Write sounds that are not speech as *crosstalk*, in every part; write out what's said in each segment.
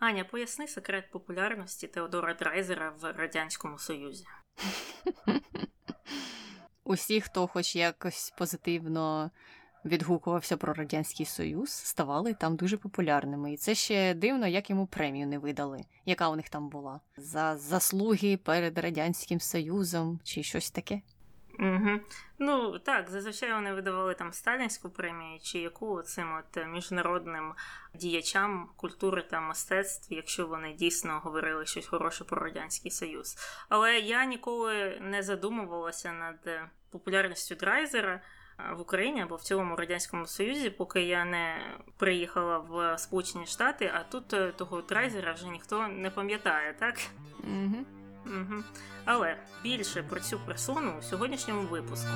Аня, поясни секрет популярності Теодора Драйзера в Радянському Союзі. *laughs* Усі, хто хоч якось позитивно відгукувався про Радянський Союз, ставали там дуже популярними. І це ще дивно, як йому премію не видали, яка у них там була. За заслуги перед Радянським Союзом чи щось таке. Угу. Ну так, зазвичай вони видавали там сталінську премію, чи яку цим от міжнародним діячам культури та мистецтв, якщо вони дійсно говорили щось хороше про радянський союз. Але я ніколи не задумувалася над популярністю Драйзера в Україні або в цілому радянському союзі, поки я не приїхала в Сполучені Штати, а тут е, того Драйзера вже ніхто не пам'ятає, так? Угу. Угу. Але більше про цю персону у сьогоднішньому випуску.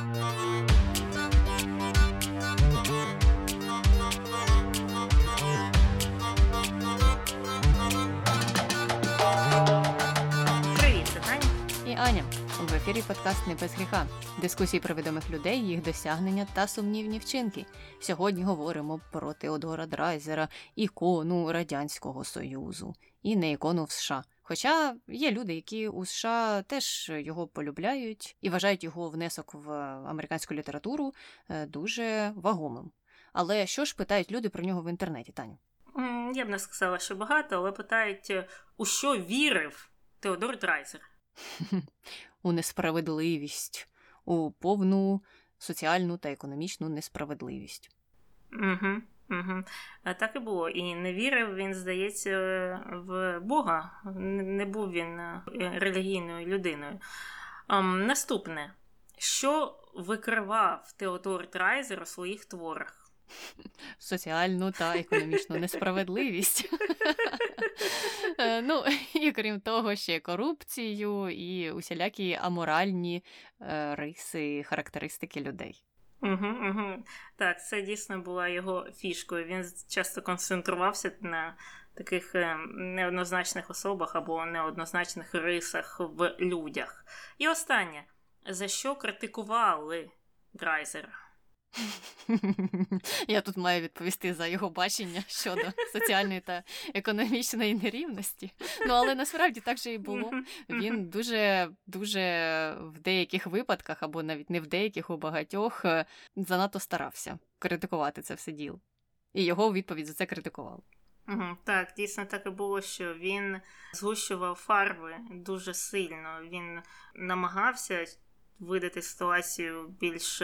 Привіт, це Таня. І Аня. В ефірі подкаст «Не без гріха. Дискусії про відомих людей, їх досягнення та сумнівні вчинки. Сьогодні говоримо про Теодора Драйзера, ікону Радянського Союзу і не ікону в США. Хоча є люди, які у США теж його полюбляють і вважають його внесок в американську літературу е, дуже вагомим. Але що ж питають люди про нього в інтернеті, Таню? Я б не сказала, що багато, але питають, е, у що вірив Теодор Драйзер. *laughs* У несправедливість, у повну соціальну та економічну несправедливість. Угу, угу. Так і було. І не вірив він, здається, в Бога. Не був він е, релігійною людиною. Ам, наступне. Що викривав Теодор Драйзер у своїх творах? Соціальну та економічну несправедливість. Е, Ну, і крім того, ще корупцію і усілякі аморальні риси, характеристики людей. Угу, угу. Так, це дійсно була його фішкою. Він часто концентрувався на таких е, неоднозначних особах або неоднозначних рисах в людях. І останнє, за що критикували Драйзера? *laughs* Я тут маю відповісти за його бачення щодо соціальної та економічної нерівності. Ну але насправді так же і було. Він дуже дуже в деяких випадках, або навіть не в деяких, у багатьох е, занадто старався критикувати це все діло. І його у відповідь за це критикували. Угу, так, дійсно так і було, що він згущував фарби дуже сильно. Він намагався видати ситуацію більш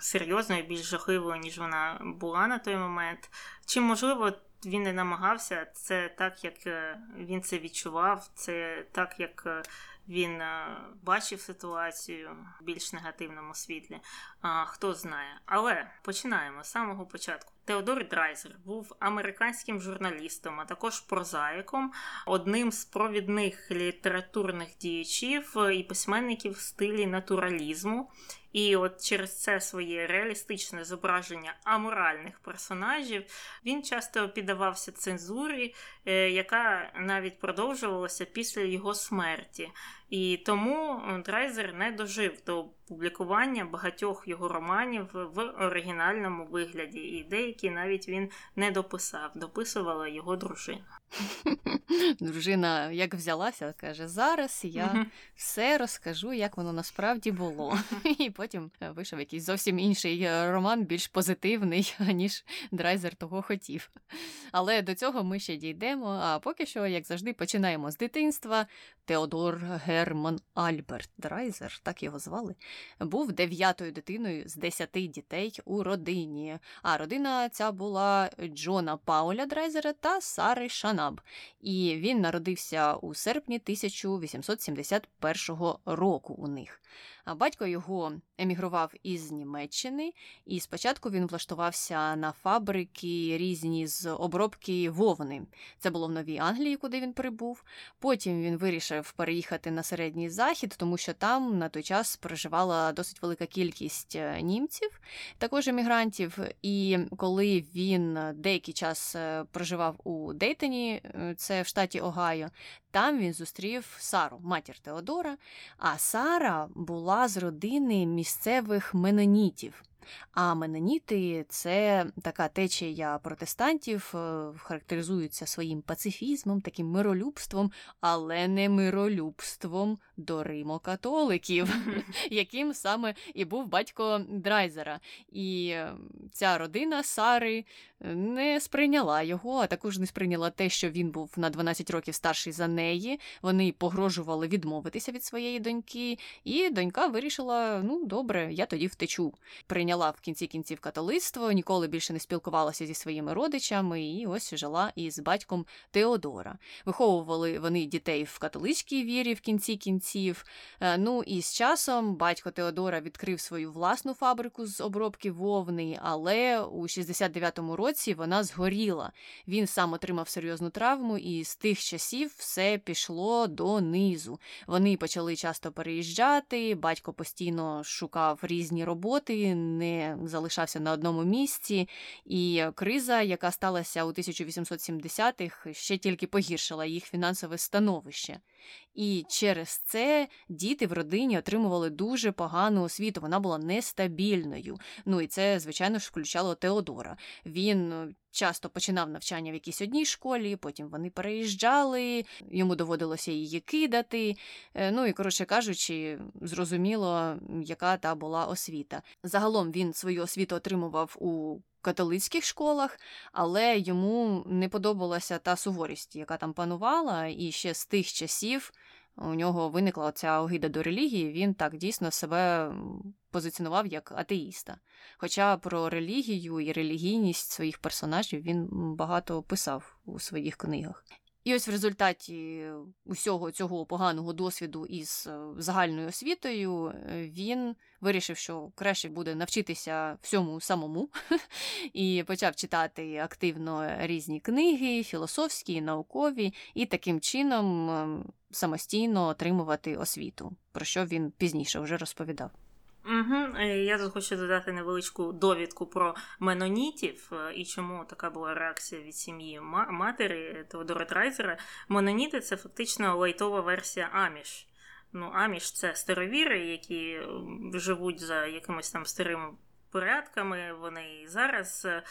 серйозною, більш жахливою, ніж вона була на той момент. Чи можливо він не намагався, це так, як е, він це відчував, це так, як е, він е, бачив ситуацію в більш негативному світлі. Хто знає. Але починаємо з самого початку. Теодор Драйзер був американським журналістом, а також прозаїком, одним з провідних літературних діячів і письменників в стилі натуралізму. І от через це своє реалістичне зображення аморальних персонажів він часто піддавався цензурі, е, яка навіть продовжувалася після його смерті. І тому Драйзер не дожив до публікування багатьох його романів в оригінальному вигляді, і деякі навіть він не дописав, дописувала його дружина. *laughs* Дружина як взялася, каже: зараз я все розкажу, як воно насправді було. *laughs* І потім е, вийшов якийсь зовсім інший е, роман, більш позитивний, *laughs* ніж Драйзер того хотів. Але до цього ми ще дійдемо. А поки що, як завжди, починаємо з дитинства. Теодор Герман Альберт Драйзер, так його звали, був дев'ятою дитиною з десяти дітей у родині. А родина ця була Джона Пауля Драйзера та Сари Шанаб. І він народився у серпні 1871 року у них. А батько його емігрував із Німеччини, і спочатку він влаштувався на фабрики різні з обробки вовни. Це було в Новій Англії, куди він прибув. Потім він вирішив переїхати на середній захід, тому що там на той час проживала досить велика кількість е, німців, також емігрантів. І коли він деякий час е, проживав у Дейтоні, е, це в штаті Огайо, там він зустрів Сару, матір Теодора. А Сара була з родини місцевих менонітів. А меноніти це така течія протестантів, е, характеризуються своїм пацифізмом, таким миролюбством, але не миролюбством до римокатоликів, *laughs* яким саме і був батько Драйзера. І е, ця родина Сари не сприйняла його, а також не сприйняла те, що він був на 12 років старший за неї. Вони погрожували відмовитися від своєї доньки, і донька вирішила: ну добре, я тоді втечу. Прийняла в кінці кінців католицтво, ніколи більше не спілкувалася зі своїми родичами, і ось жила із батьком Теодора. Виховували вони дітей в католицькій вірі в кінці кінців. Е, ну і з часом батько Теодора відкрив свою власну фабрику з обробки вовни, але у 69-му році році вона згоріла. Він сам отримав серйозну травму, і з тих часів все пішло донизу. Вони почали часто переїжджати, батько постійно шукав різні роботи, не залишався на одному місці. І криза, яка сталася у 1870-х, ще тільки погіршила їх фінансове становище. І через це діти в родині отримували дуже погану освіту. Вона була нестабільною. Ну і це, звичайно ж, включало Теодора. Він е, часто починав навчання в якійсь одній школі, потім вони переїжджали, йому доводилося її кидати. Е, ну і, коротше кажучи, зрозуміло, яка та була освіта. Загалом він свою освіту отримував у католицьких школах, але йому не подобалася та суворість, яка там панувала, і ще з тих часів у нього виникла ця огида до релігії, він так дійсно себе позиціонував як атеїста. Хоча про релігію і релігійність своїх персонажів він багато писав у своїх книгах. І ось в результаті усього цього поганого досвіду із е, загальною освітою е, він вирішив, що краще буде навчитися всьому самому, *laughs* і почав читати активно різні книги, філософські, наукові, і таким чином ем, самостійно отримувати освіту, про що він пізніше вже розповідав. Угу. Я тут хочу додати невеличку довідку про менонітів е, і чому така була реакція від сім'ї матері Теодора Трайзера. Меноніти це фактично лайтова версія Аміш. Ну, Аміш це старовіри, які живуть за якимось там старим порядками. Вони і зараз е,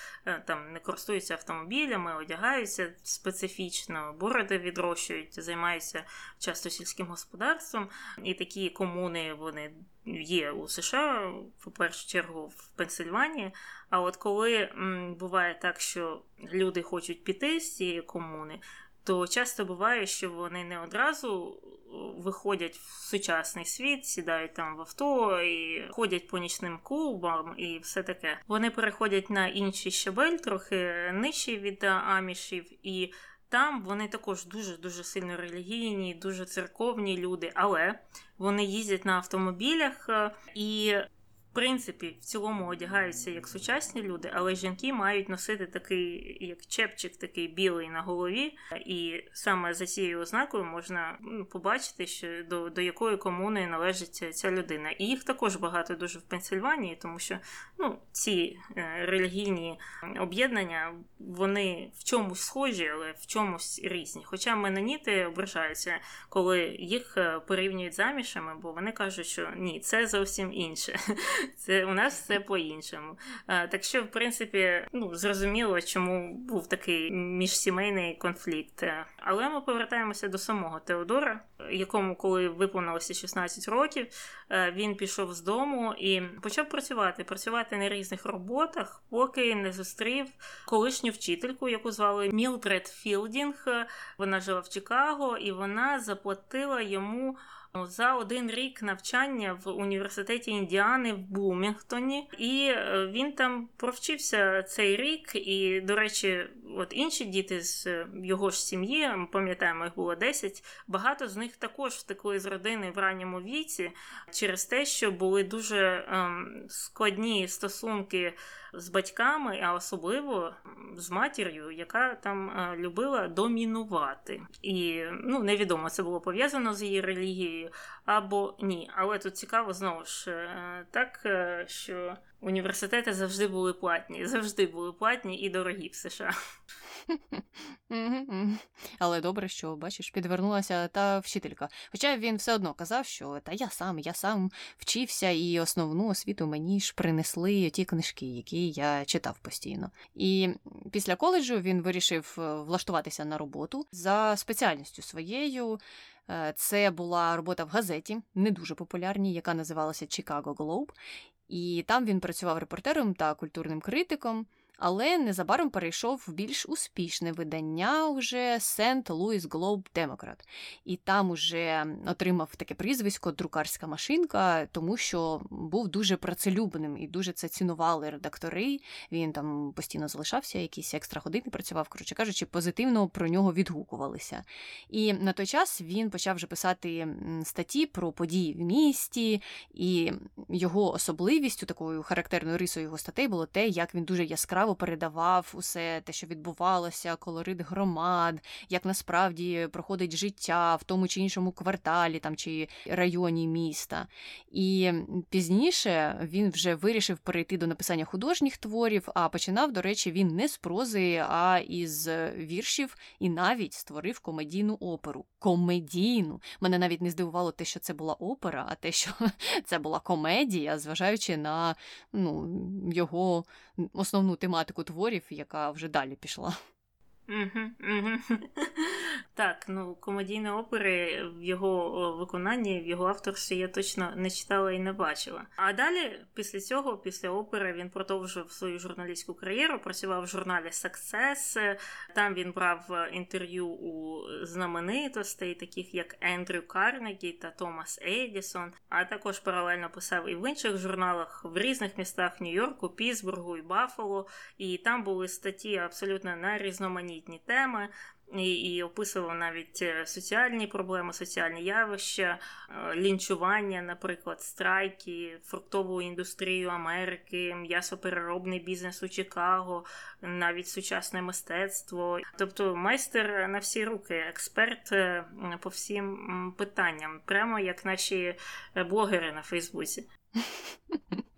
там не користуються автомобілями, одягаються специфічно, бороди відрощують, займаються часто сільським господарством. І такі комуни вони є у США, по першу чергу, в Пенсильванії. А от коли м, буває так, що люди хочуть піти з цієї комуни, то часто буває, що вони не одразу виходять в сучасний світ, сідають там в авто і ходять по нічним клубам і все таке. Вони переходять на інший щабель, трохи нижчий від амішів, і там вони також дуже дуже сильно релігійні, дуже церковні люди, але вони їздять на автомобілях і принципі, в цілому одягаються як сучасні люди, але жінки мають носити такий, як чепчик, такий білий на голові. І саме за цією ознакою можна ну, побачити, що до до якої комуни належить ця людина. І їх також багато дуже в Пенсильванії, тому що ну, ці е, релігійні об'єднання вони в чомусь схожі, але в чомусь різні. Хоча меноніти ображаються, коли їх е, порівнюють замішами, бо вони кажуть, що ні, це зовсім інше. Це у нас все по-іншому. Так що, в принципі, ну зрозуміло, чому був такий міжсімейний конфлікт. Але ми повертаємося до самого Теодора, якому, коли виповнилося 16 років, він пішов з дому і почав працювати, працювати на різних роботах, поки не зустрів колишню вчительку, яку звали Мілдред Філдінг. Вона жила в Чикаго, і вона заплатила йому. За один рік навчання в університеті Індіани в Блумінгтоні, і е, він там провчився цей рік. І, до речі, от інші діти з е, його ж сім'ї, ми пам'ятаємо, їх було 10, Багато з них також втекли з родини в ранньому віці через те, що були дуже ем, складні стосунки з батьками, а особливо з матір'ю, яка там е, любила домінувати. І ну, невідомо це було пов'язано з її релігією або ні. Але тут цікаво знову ж е, так, е, що університети завжди були платні, завжди були платні і дорогі в США. *laughs* Але добре, що, бачиш, підвернулася та вчителька. Хоча він все одно казав, що та я сам, я сам вчився, і основну освіту мені ж принесли ті книжки, які я читав постійно. І після коледжу він вирішив е, влаштуватися на роботу за спеціальністю своєю. Е, це була робота в газеті, не дуже популярній, яка називалася Chicago Globe. І там він працював репортером та культурним критиком але незабаром перейшов в більш успішне видання уже Сент Луїс Глоб Демократ. І там уже отримав таке прізвисько друкарська машинка, тому що був дуже працелюбним і дуже це цінували редактори. Він там постійно залишався, якісь екстра години працював, коротше кажучи, позитивно про нього відгукувалися. І на той час він почав вже писати статті про події в місті, і його особливістю, такою характерною рисою його статей було те, як він дуже яскраво яскраво передавав усе те, що відбувалося, колорит громад, як насправді проходить життя в тому чи іншому кварталі там чи районі міста. І пізніше він вже вирішив перейти до написання художніх творів, а починав, до речі, він не з прози, а із віршів, і навіть створив комедійну оперу. Комедійну. Мене навіть не здивувало те, що це була опера, а те, що *laughs* це була комедія, зважаючи на ну, його основну тематику творів, яка вже далі пішла. Угу, угу. *laughs* Так, ну комедійні опери в його виконанні, в його авторстві я точно не читала і не бачила. А далі, після цього, після опери, він продовжив свою журналістську кар'єру, працював в журналі Success, Там він брав інтерв'ю у знаменитостей, таких як Ендрю Карнегі та Томас Едісон, а також паралельно писав і в інших журналах в різних містах Нью-Йорку, Пісбургу і Баффало. І там були статті абсолютно на різноманітні теми і і описував навіть е, соціальні проблеми, соціальні явища, е, лінчування, наприклад, страйки, фруктову індустрію Америки, м'ясопереробний бізнес у Чикаго, навіть сучасне мистецтво. Тобто майстер на всі руки, експерт е, по всім питанням, прямо як наші блогери на Фейсбуці. *laughs*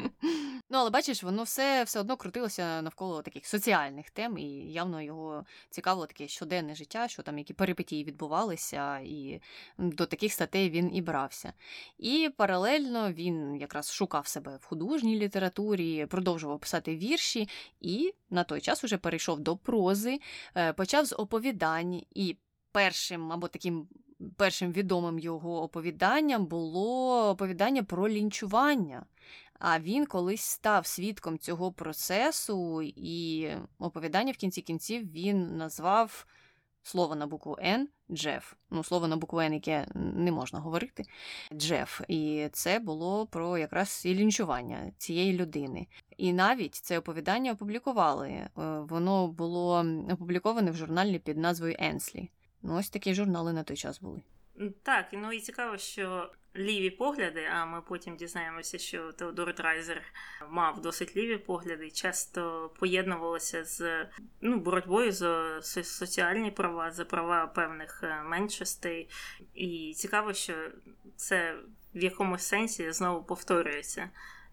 Ну, але бачиш, воно все все одно крутилося навколо таких соціальних тем, і явно його цікавило таке щоденне життя, що там які перипетії відбувалися, і до таких статей він і брався. І паралельно він якраз шукав себе в художній літературі, продовжував писати вірші, і на той час уже перейшов до прози, е, почав з оповідань і першим або таким. Першим відомим його оповіданням було оповідання про лінчування. А він колись став свідком цього процесу, і оповідання в кінці кінців він назвав слово на букву Н Джеф. Ну, слово на букву Н, яке не можна говорити, Джеф. І це було про якраз і лінчування цієї людини. І навіть це оповідання опублікували. Е, воно було опубліковане в журналі під назвою Енслі. Ну, ось такі журнали на той час були. Так, ну і цікаво, що ліві погляди, а ми потім дізнаємося, що Теодор Драйзер мав досить ліві погляди, часто поєднувалися з ну, боротьбою за соціальні права, за права певних е, меншостей. І цікаво, що це в якомусь сенсі знову повторюється.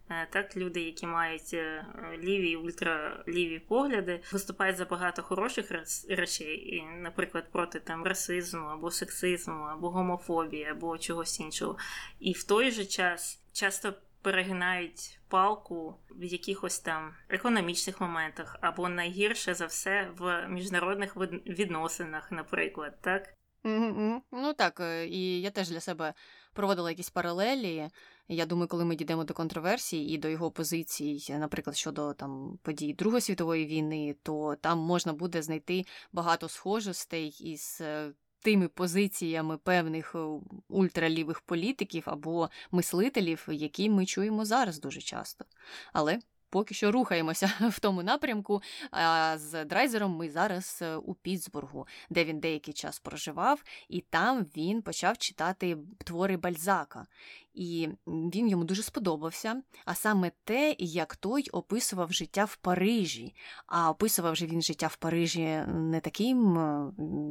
Е, так, люди, які мають е, ліві і ультраліві погляди, виступають за багато хороших речей, наприклад, проти там расизму або сексизму, або гомофобії, або чогось іншого. І в той же час часто перегинають палку в якихось там економічних моментах, або найгірше за все в міжнародних відносинах, наприклад, так. Mm-hmm. Ну так, е, і я теж для себе проводила якісь паралелі. Я думаю, коли ми дійдемо до контроверсій і до його позицій, наприклад, щодо там подій Другої світової війни, то там можна буде знайти багато схожостей із. Е, тими позиціями певних е, ультралівих політиків або мислителів, які ми чуємо зараз дуже часто. Але поки що рухаємося *laughs* в тому напрямку. А з драйзером ми зараз е, у Пітсбургу, де він деякий час проживав, і там він почав читати твори Бальзака. І він йому дуже сподобався. А саме те, як той описував життя в Парижі. А описував же він життя в Парижі не таким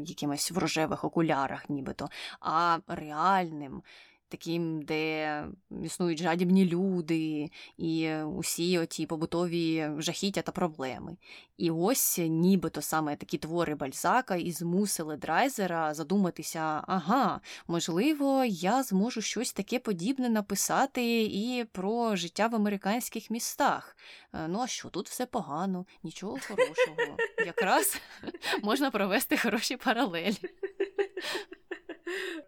якимось в рожевих окулярах, нібито, а реальним таким, де існують жадібні люди і усі оті побутові жахіття та проблеми. І ось нібито саме такі твори Бальзака і змусили Драйзера задуматися: ага, можливо, я зможу щось таке подібне написати і про життя в американських містах. Е, ну а що, тут все погано, нічого хорошого. Якраз *laughs* можна провести хороші паралелі.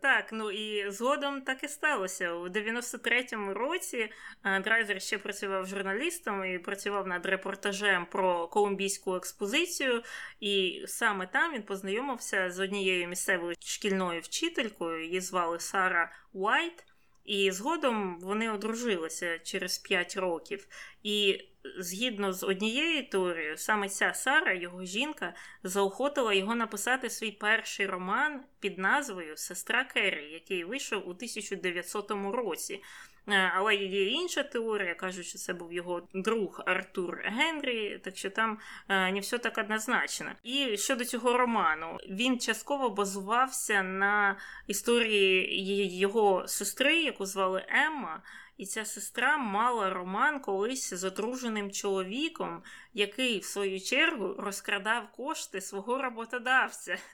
Так, ну і згодом так і сталося. У 93-му році е, Драйзер ще працював журналістом і працював над репортажем про колумбійську експозицію, і саме там він познайомився з однією місцевою шкільною вчителькою, її звали Сара Уайт. І згодом вони одружилися через 5 років. І згідно з однією теорією, саме ця Сара, його жінка, заохотила його написати свій перший роман під назвою Сестра Керрі, який вийшов у 1900 році. Е, але є інша теорія, кажуть, що це був його друг Артур Генрі, так що там е, не все так однозначно. І щодо цього роману, він частково базувався на історії його сестри, яку звали Емма. І ця сестра мала роман колись з одруженим чоловіком, який, в свою чергу, розкрадав кошти свого роботодавця. *laughs*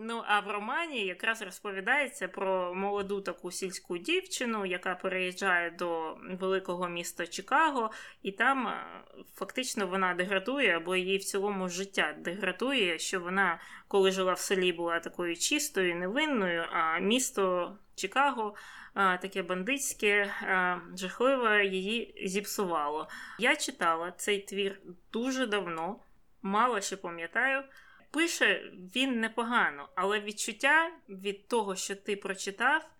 Ну, а в романі якраз розповідається про молоду таку сільську дівчину, яка переїжджає до великого міста Чикаго, і там е, фактично вона деградує, або її в цілому життя деградує, що вона, коли жила в селі, була такою чистою, невинною, а місто Чикаго таке бандитське, жахливе її зіпсувало. Я читала цей твір дуже давно, мало ще пам'ятаю. Пише він непогано, але відчуття від того, що ти прочитав,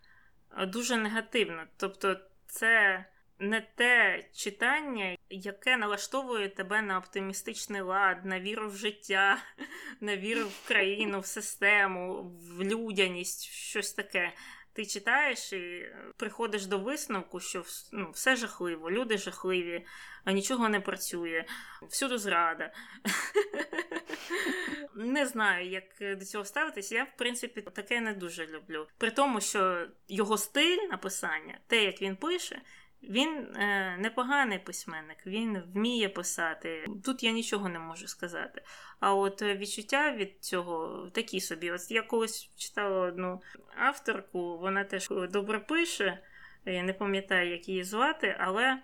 дуже негативно. Тобто, це не те читання, яке налаштовує тебе на оптимістичний лад, на віру в життя, *laughs* на віру в країну, в систему, в людяність, щось таке ти читаєш і приходиш до висновку, що ну, все жахливо, люди жахливі, а нічого не працює, всюди зрада. *laughs* Не знаю, як до цього ставитись. Я, в принципі, таке не дуже люблю. При тому, що його стиль написання, те, як він пише, він е, непоганий письменник, він вміє писати. Тут я нічого не можу сказати. А от відчуття від цього такі собі. От я колись читала одну авторку, вона теж добре пише, я не пам'ятаю, як її звати, але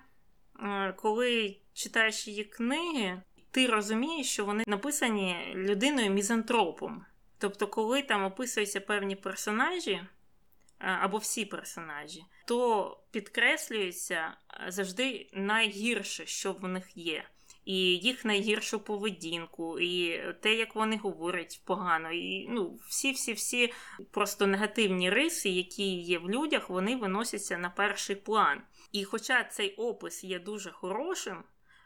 е, коли читаєш її книги, ти розумієш, що вони написані людиною мізантропом. Тобто, коли там описуються певні персонажі або всі персонажі, то підкреслюється завжди найгірше, що в них є. І їх найгіршу поведінку, і те, як вони говорять погано, і ну, всі-всі-всі просто негативні риси, які є в людях, вони виносяться на перший план. І хоча цей опис є дуже хорошим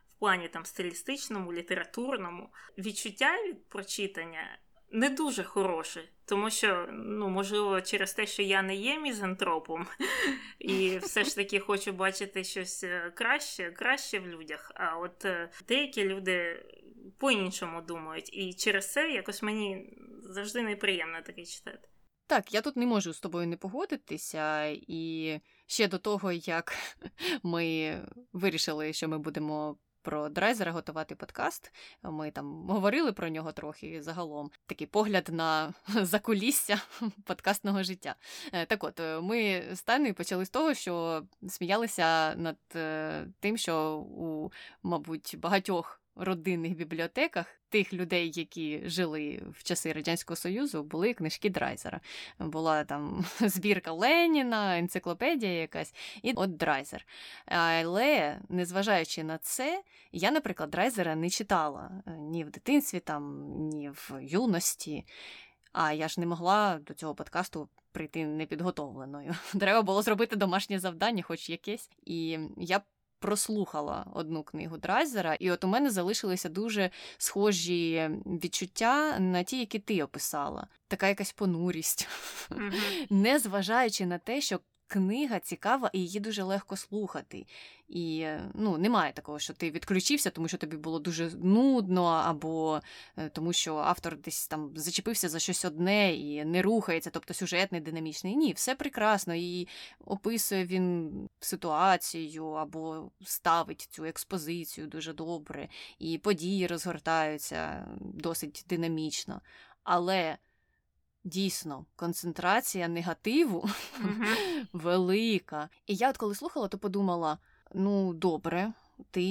в плані там стилістичному, літературному, відчуття від прочитання не дуже хороше, тому що, ну, можливо, через те, що я не є мізантропом, і все ж таки хочу бачити щось е, краще, краще в людях. А от е, деякі люди по-іншому думають, і через це якось мені завжди неприємно таке читати. Так, я тут не можу з тобою не погодитися, і ще до того, як *laughs* ми вирішили, що ми будемо про драйзера готувати подкаст. Ми там говорили про нього трохи загалом. Такий погляд на *laughs* закулісся *laughs* подкастного життя. Е, так от, е, ми з Таною почали з того, що сміялися над е, тим, що у, мабуть, багатьох родинних бібліотеках тих людей, які жили в часи Радянського Союзу, були книжки Драйзера. Була там *laughs* збірка Леніна, енциклопедія якась, і от Драйзер. Але, незважаючи на це, я, наприклад, Драйзера не читала е, ні в дитинстві, там, ні в юності. А я ж не могла до цього подкасту прийти непідготовленою. *laughs* Треба було зробити домашнє завдання, хоч якесь. І я прослухала одну книгу Драйзера, і от у мене залишилися дуже схожі відчуття на ті, які ти описала. Така якась понурість, mm-hmm. *laughs* незважаючи на те, що книга цікава і її дуже легко слухати. І ну, немає такого, що ти відключився, тому що тобі було дуже нудно, або е, тому що автор десь там зачепився за щось одне і не рухається, тобто сюжет не динамічний. Ні, все прекрасно. І описує він ситуацію або ставить цю експозицію дуже добре, і події розгортаються досить динамічно. Але дійсно концентрація негативу *laughs* велика. І я, от коли слухала, то подумала: ну, добре, ти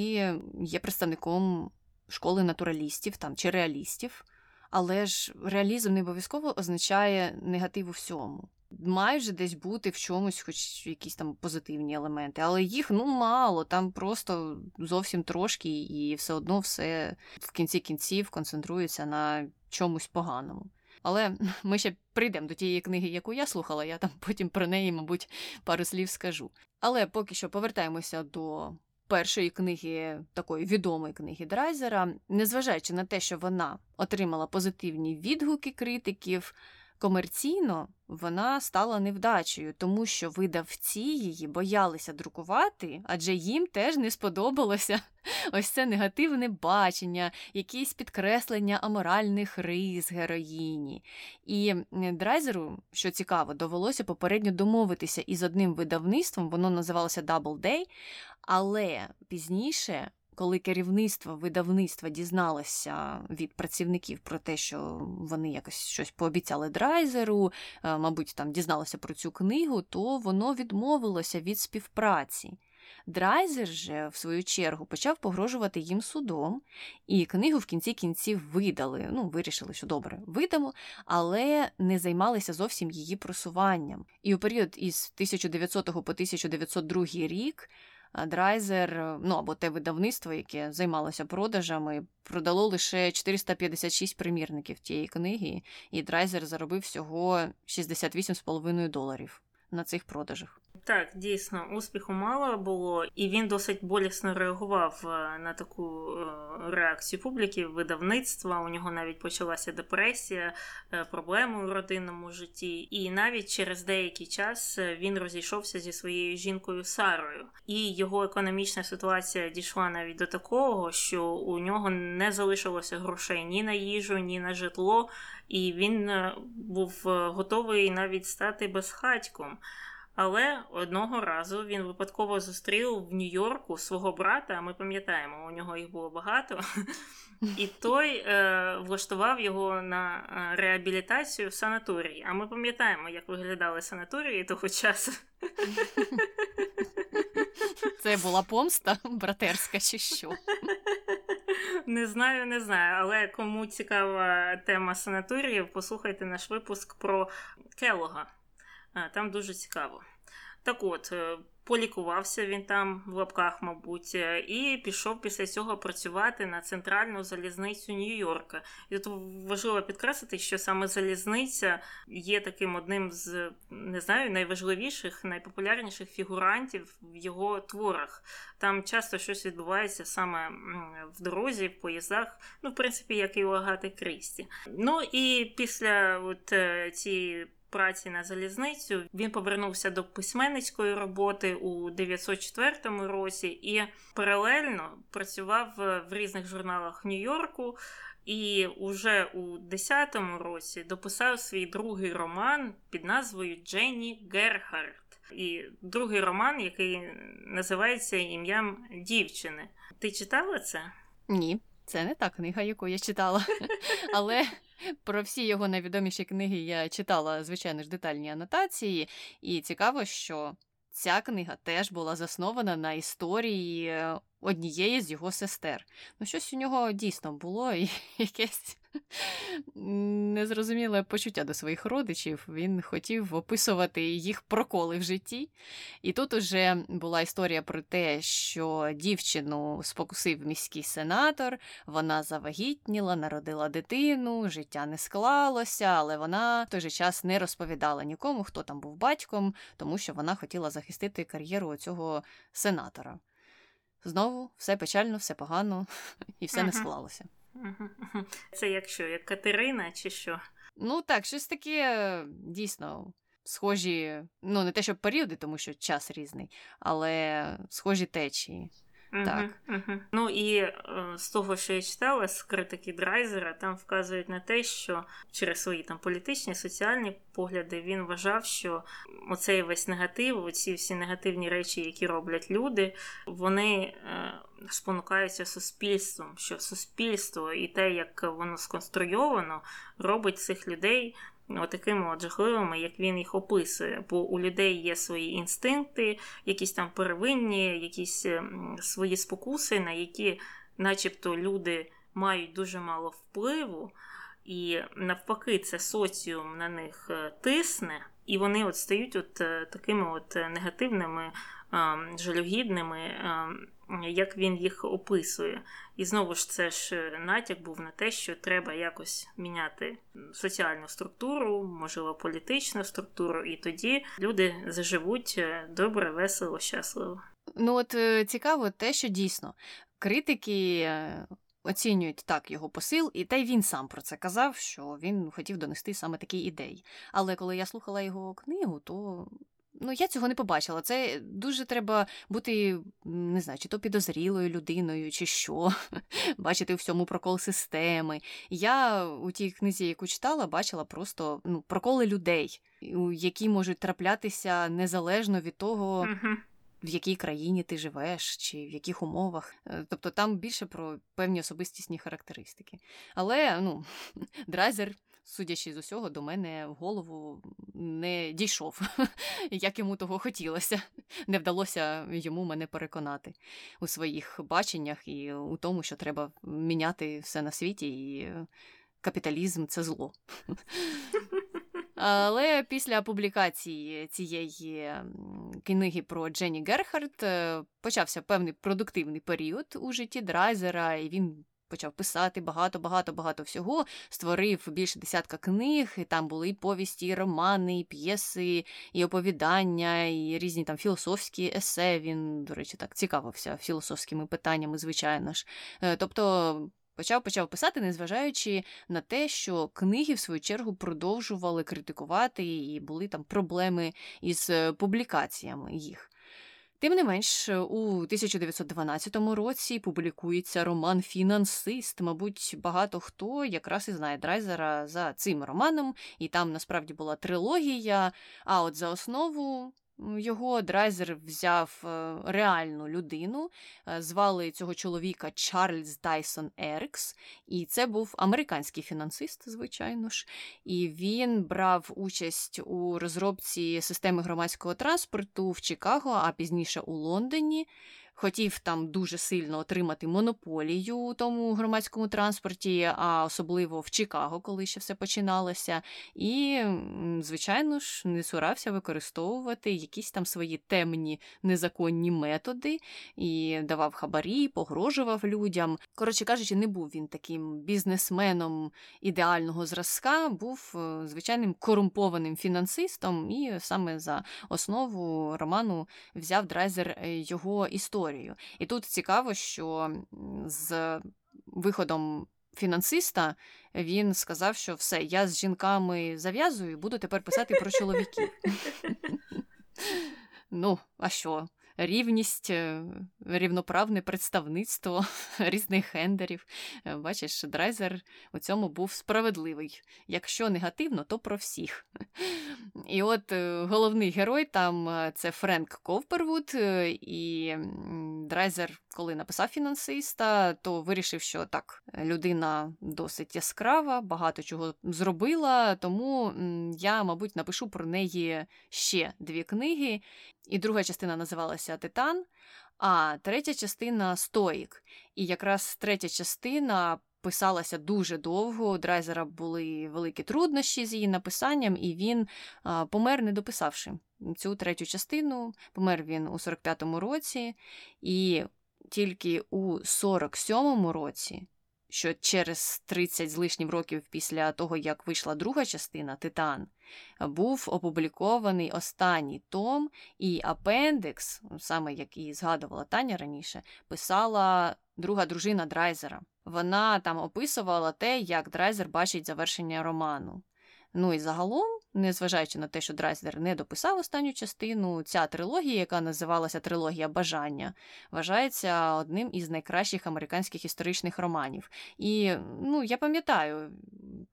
є представником школи натуралістів там, чи реалістів, але ж реалізм не обов'язково означає негатив у всьому. Має вже десь бути в чомусь, хоч якісь там позитивні елементи, але їх ну мало, там просто зовсім трошки, і все одно все в кінці кінців концентрується на чомусь поганому. Але ми ще прийдемо до тієї книги, яку я слухала, я там потім про неї, мабуть, пару слів скажу. Але поки що повертаємося до першої книги, такої відомої книги Драйзера, незважаючи на те, що вона отримала позитивні відгуки критиків. Комерційно вона стала невдачею, тому що видавці її боялися друкувати, адже їм теж не сподобалося *laughs* ось це негативне бачення, якісь підкреслення аморальних рис героїні. І Драйзеру, що цікаво, довелося попередньо домовитися із одним видавництвом, воно називалося Double Day, але пізніше коли керівництво видавництва дізналося від працівників про те, що вони якось щось пообіцяли драйзеру, е, мабуть, там дізналося про цю книгу, то воно відмовилося від співпраці. Драйзер же, в свою чергу, почав погрожувати їм судом, і книгу в кінці кінців видали. Ну, вирішили, що добре, видамо, але не займалися зовсім її просуванням. І у період із 1900 по 1902 рік Драйзер, ну або те видавництво, яке займалося продажами, продало лише 456 примірників тієї книги, і Драйзер заробив всього 68,5 доларів на цих продажах. Так, дійсно, успіху мало було, і він досить болісно реагував е, на таку е, реакцію публіки, видавництва. У нього навіть почалася депресія, е, проблеми у родинному житті. І навіть через деякий час він розійшовся зі своєю жінкою Сарою. І його економічна ситуація дійшла навіть до такого, що у нього не залишилося грошей ні на їжу, ні на житло, і він був готовий навіть стати безхатьком. Але одного разу він випадково зустрів в Нью-Йорку свого брата. Ми пам'ятаємо, у нього їх було багато. І той е, влаштував його на е, реабілітацію в санаторії. А ми пам'ятаємо, як виглядали санаторії того часу. Це була помста братерська, чи що? Не знаю, не знаю. Але кому цікава тема санаторіїв, послухайте наш випуск про Келога. Там дуже цікаво. Так от, е, полікувався він там в лапках, мабуть, е, і пішов після цього працювати на центральну залізницю Нью-Йорка. І тут важливо підкреслити, що саме залізниця є таким одним з не знаю, найважливіших, найпопулярніших фігурантів в його творах. Там часто щось відбувається саме в дорозі, в поїздах, ну, в принципі, як і у Агати Крісті. Ну і після от е, цієї праці на залізницю. Він повернувся до письменницької роботи у 904 році і паралельно працював в різних журналах Нью-Йорку. І уже у 10-му році дописав свій другий роман під назвою Дженні Герхард. І другий роман, який називається ім'ям дівчини. Ти читала це? Ні, це не та книга, яку я читала. *laughs* Але про всі його найвідоміші книги я читала, звичайно ж, детальні анотації, і цікаво, що ця книга теж була заснована на історії е, однієї з його сестер. Ну, щось у нього дійсно було і *laughs* якесь незрозуміле почуття до своїх родичів. Він хотів описувати їх проколи в житті. І тут уже була історія про те, що дівчину спокусив міський сенатор, вона завагітніла, народила дитину, життя не склалося, але вона в той же час не розповідала нікому, хто там був батьком, тому що вона хотіла захистити кар'єру цього сенатора. Знову все печально, все погано, *laughs* і все не склалося. Це якщо як Катерина, чи що? Ну так, щось таке дійсно схожі, ну не те, щоб періоди, тому що час різний, але схожі течії. Угу, Так. Угу. Ну і е, з того, що я читала, з критики Драйзера, там вказують на те, що через свої там політичні, соціальні погляди він вважав, що оцей весь негатив, оці всі негативні речі, які роблять люди, вони е, спонукаються суспільством, що суспільство і те, як воно сконструйовано, робить цих людей такими от жахливими, як він їх описує. Бо у людей є свої інстинкти, якісь там первинні, якісь ем, свої спокуси, на які, начебто, люди мають дуже мало впливу, і навпаки, це соціум на них е, тисне, і вони от стають от е, такими от негативними, ем, жалюгідними. Як він їх описує. І знову ж це ж е, натяк був на те, що треба якось міняти соціальну структуру, можливо, політичну структуру, і тоді люди заживуть е, добре, весело, щасливо. Ну от е, цікаво те, що дійсно критики. Оцінюють так його посил, і та й він сам про це казав, що він хотів донести саме такі ідеї. Але коли я слухала його книгу, то Ну, я цього не побачила. Це дуже треба бути, не знаю, чи то підозрілою людиною, чи що, *laughs* бачити в всьому прокол системи. Я у тій книзі, яку читала, бачила просто ну, проколи людей, які можуть траплятися незалежно від того. В якій країні ти живеш, чи в яких умовах. Е, тобто там більше про певні особистісні характеристики. Але ну, *laughs* драйзер судячи з усього, до мене в голову не дійшов, *laughs* як йому того хотілося. Не вдалося йому мене переконати у своїх баченнях і у тому, що треба міняти все на світі, і капіталізм це зло. *laughs* Але після публікації цієї книги про Дженні Герхард е, почався певний продуктивний період у житті Драйзера, і він почав писати багато-багато багато всього, створив більше десятка книг, і там були і повісті, і романи, і п'єси, і оповідання, і різні там філософські есе. Він, до речі, так цікавився філософськими питаннями, звичайно ж. Е, тобто. Почав почав писати, незважаючи на те, що книги, в свою чергу, продовжували критикувати, і були там проблеми із е, публікаціями їх. Тим не менш, у 1912 році публікується роман Фінансист. Мабуть, багато хто якраз і знає Драйзера за цим романом, і там насправді була трилогія. А от за основу його драйзер взяв е, реальну людину, е, звали цього чоловіка Чарльз Дайсон Еркс, і це був американський фінансист, звичайно ж. І він брав участь у розробці системи громадського транспорту в Чикаго, а пізніше у Лондоні хотів там дуже сильно отримати монополію у тому громадському транспорті, а особливо в Чикаго, коли ще все починалося. І, звичайно ж, не цурався використовувати якісь там свої темні незаконні методи і давав хабарі, погрожував людям. Коротше кажучи, не був він таким бізнесменом ідеального зразка, був е, звичайним корумпованим фінансистом, і саме за основу роману взяв драйзер е, його історію історію. І тут цікаво, що з виходом фінансиста він сказав, що все, я з жінками зав'язую, буду тепер писати про чоловіків. *laughs* Ну, а що? Рівність, е, рівноправне представництво *laughs* різних гендерів. Е, бачиш, драйзер у цьому був справедливий. Якщо негативно, то про всіх. *laughs* І от е, головний герой там це Френк Ковпервуд, і Драйзер, коли написав фінансиста, то вирішив, що так, людина досить яскрава, багато чого зробила, тому я, мабуть, напишу про неї ще дві книги. І друга частина називалася Титан, а третя частина Стоїк. І якраз третя частина писалася дуже довго. У Драйзера були великі труднощі з її написанням, і він помер, не дописавши цю третю частину. Помер він у 45-му році, і тільки у 47-му році що через 30 з лишнім років після того, як вийшла друга частина Титан, був опублікований останній том, і апендикс, саме як і згадувала Таня раніше, писала друга дружина Драйзера. Вона там описувала те, як Драйзер бачить завершення роману. Ну і загалом незважаючи на те, що Драйзер не дописав останню частину, ця трилогія, яка називалася Трилогія Бажання, вважається одним із найкращих американських історичних романів. І ну, я пам'ятаю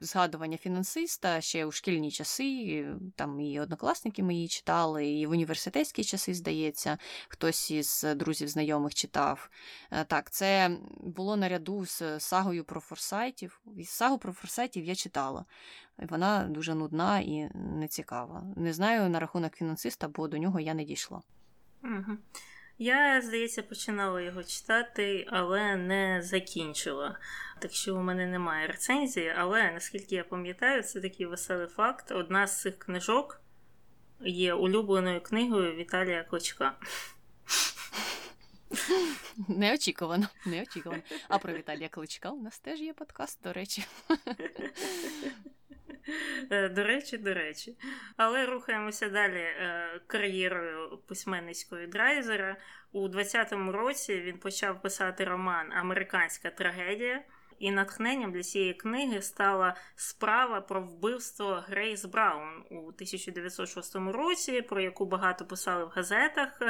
згадування фінансиста ще у шкільні часи, там і однокласники мої читали, і в університетські часи, здається, хтось із друзів знайомих читав. Е, так, це було наряду з сагою про форсайтів. Сагу про форсайтів я читала. Вона дуже нудна і нецікава. Не знаю на рахунок фінансиста, бо до нього я не дійшла. Я, здається, починала його читати, але не закінчила. Так що у мене немає рецензії, але наскільки я пам'ятаю, це такий веселий факт. Одна з цих книжок є улюбленою книгою Віталія Клочка. Неочікувано, неочікувано. А про Віталія Кличка у нас теж є подкаст, до речі. Е, до речі, до речі. Але рухаємося далі е, кар'єрою письменницької драйзера. У 20-му році він почав писати роман Американська трагедія. І натхненням для цієї книги стала справа про вбивство Грейс Браун у 1906 році, про яку багато писали в газетах.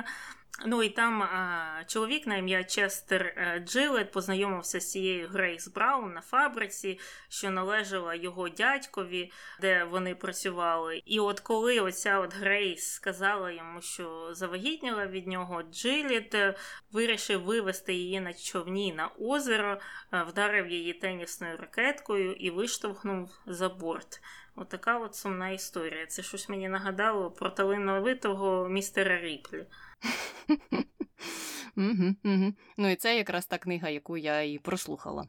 Ну і там а, чоловік на ім'я Честер е, Джилет познайомився з цією Грейс Браун на фабриці, що належала його дядькові, де вони працювали. І от коли оця от Грейс сказала йому, що завагітніла від нього, Джилет е, вирішив вивести її на човні на озеро, е, вдарив її тенісною ракеткою і виштовхнув за борт. Отака от, от сумна історія. Це щось мені нагадало про талановитого містера Ріплі. *laughs* Ну і це якраз та книга, яку я і прослухала.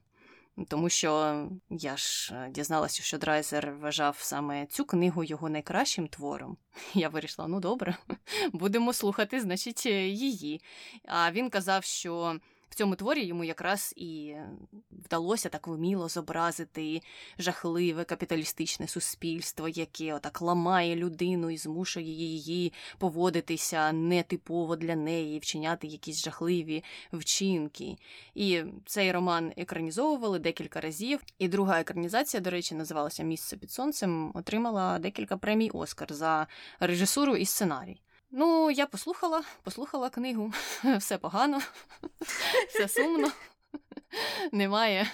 Тому що я ж е, дізналася, що Драйзер вважав саме цю книгу його найкращим твором. *laughs* Я вирішила: ну добре, *laughs* будемо слухати, значить, е, її. А він казав, що в цьому творі йому якраз і вдалося так вміло зобразити жахливе капіталістичне суспільство, яке отак ламає людину і змушує її поводитися нетипово для неї, вчиняти якісь жахливі вчинки. І цей роман екранізовували декілька разів. І друга екранізація, до речі, називалася Місце під сонцем, отримала декілька премій Оскар за режисуру і сценарій. Ну, я послухала, послухала книгу, *laughs* все погано, *laughs* все сумно. *laughs* Немає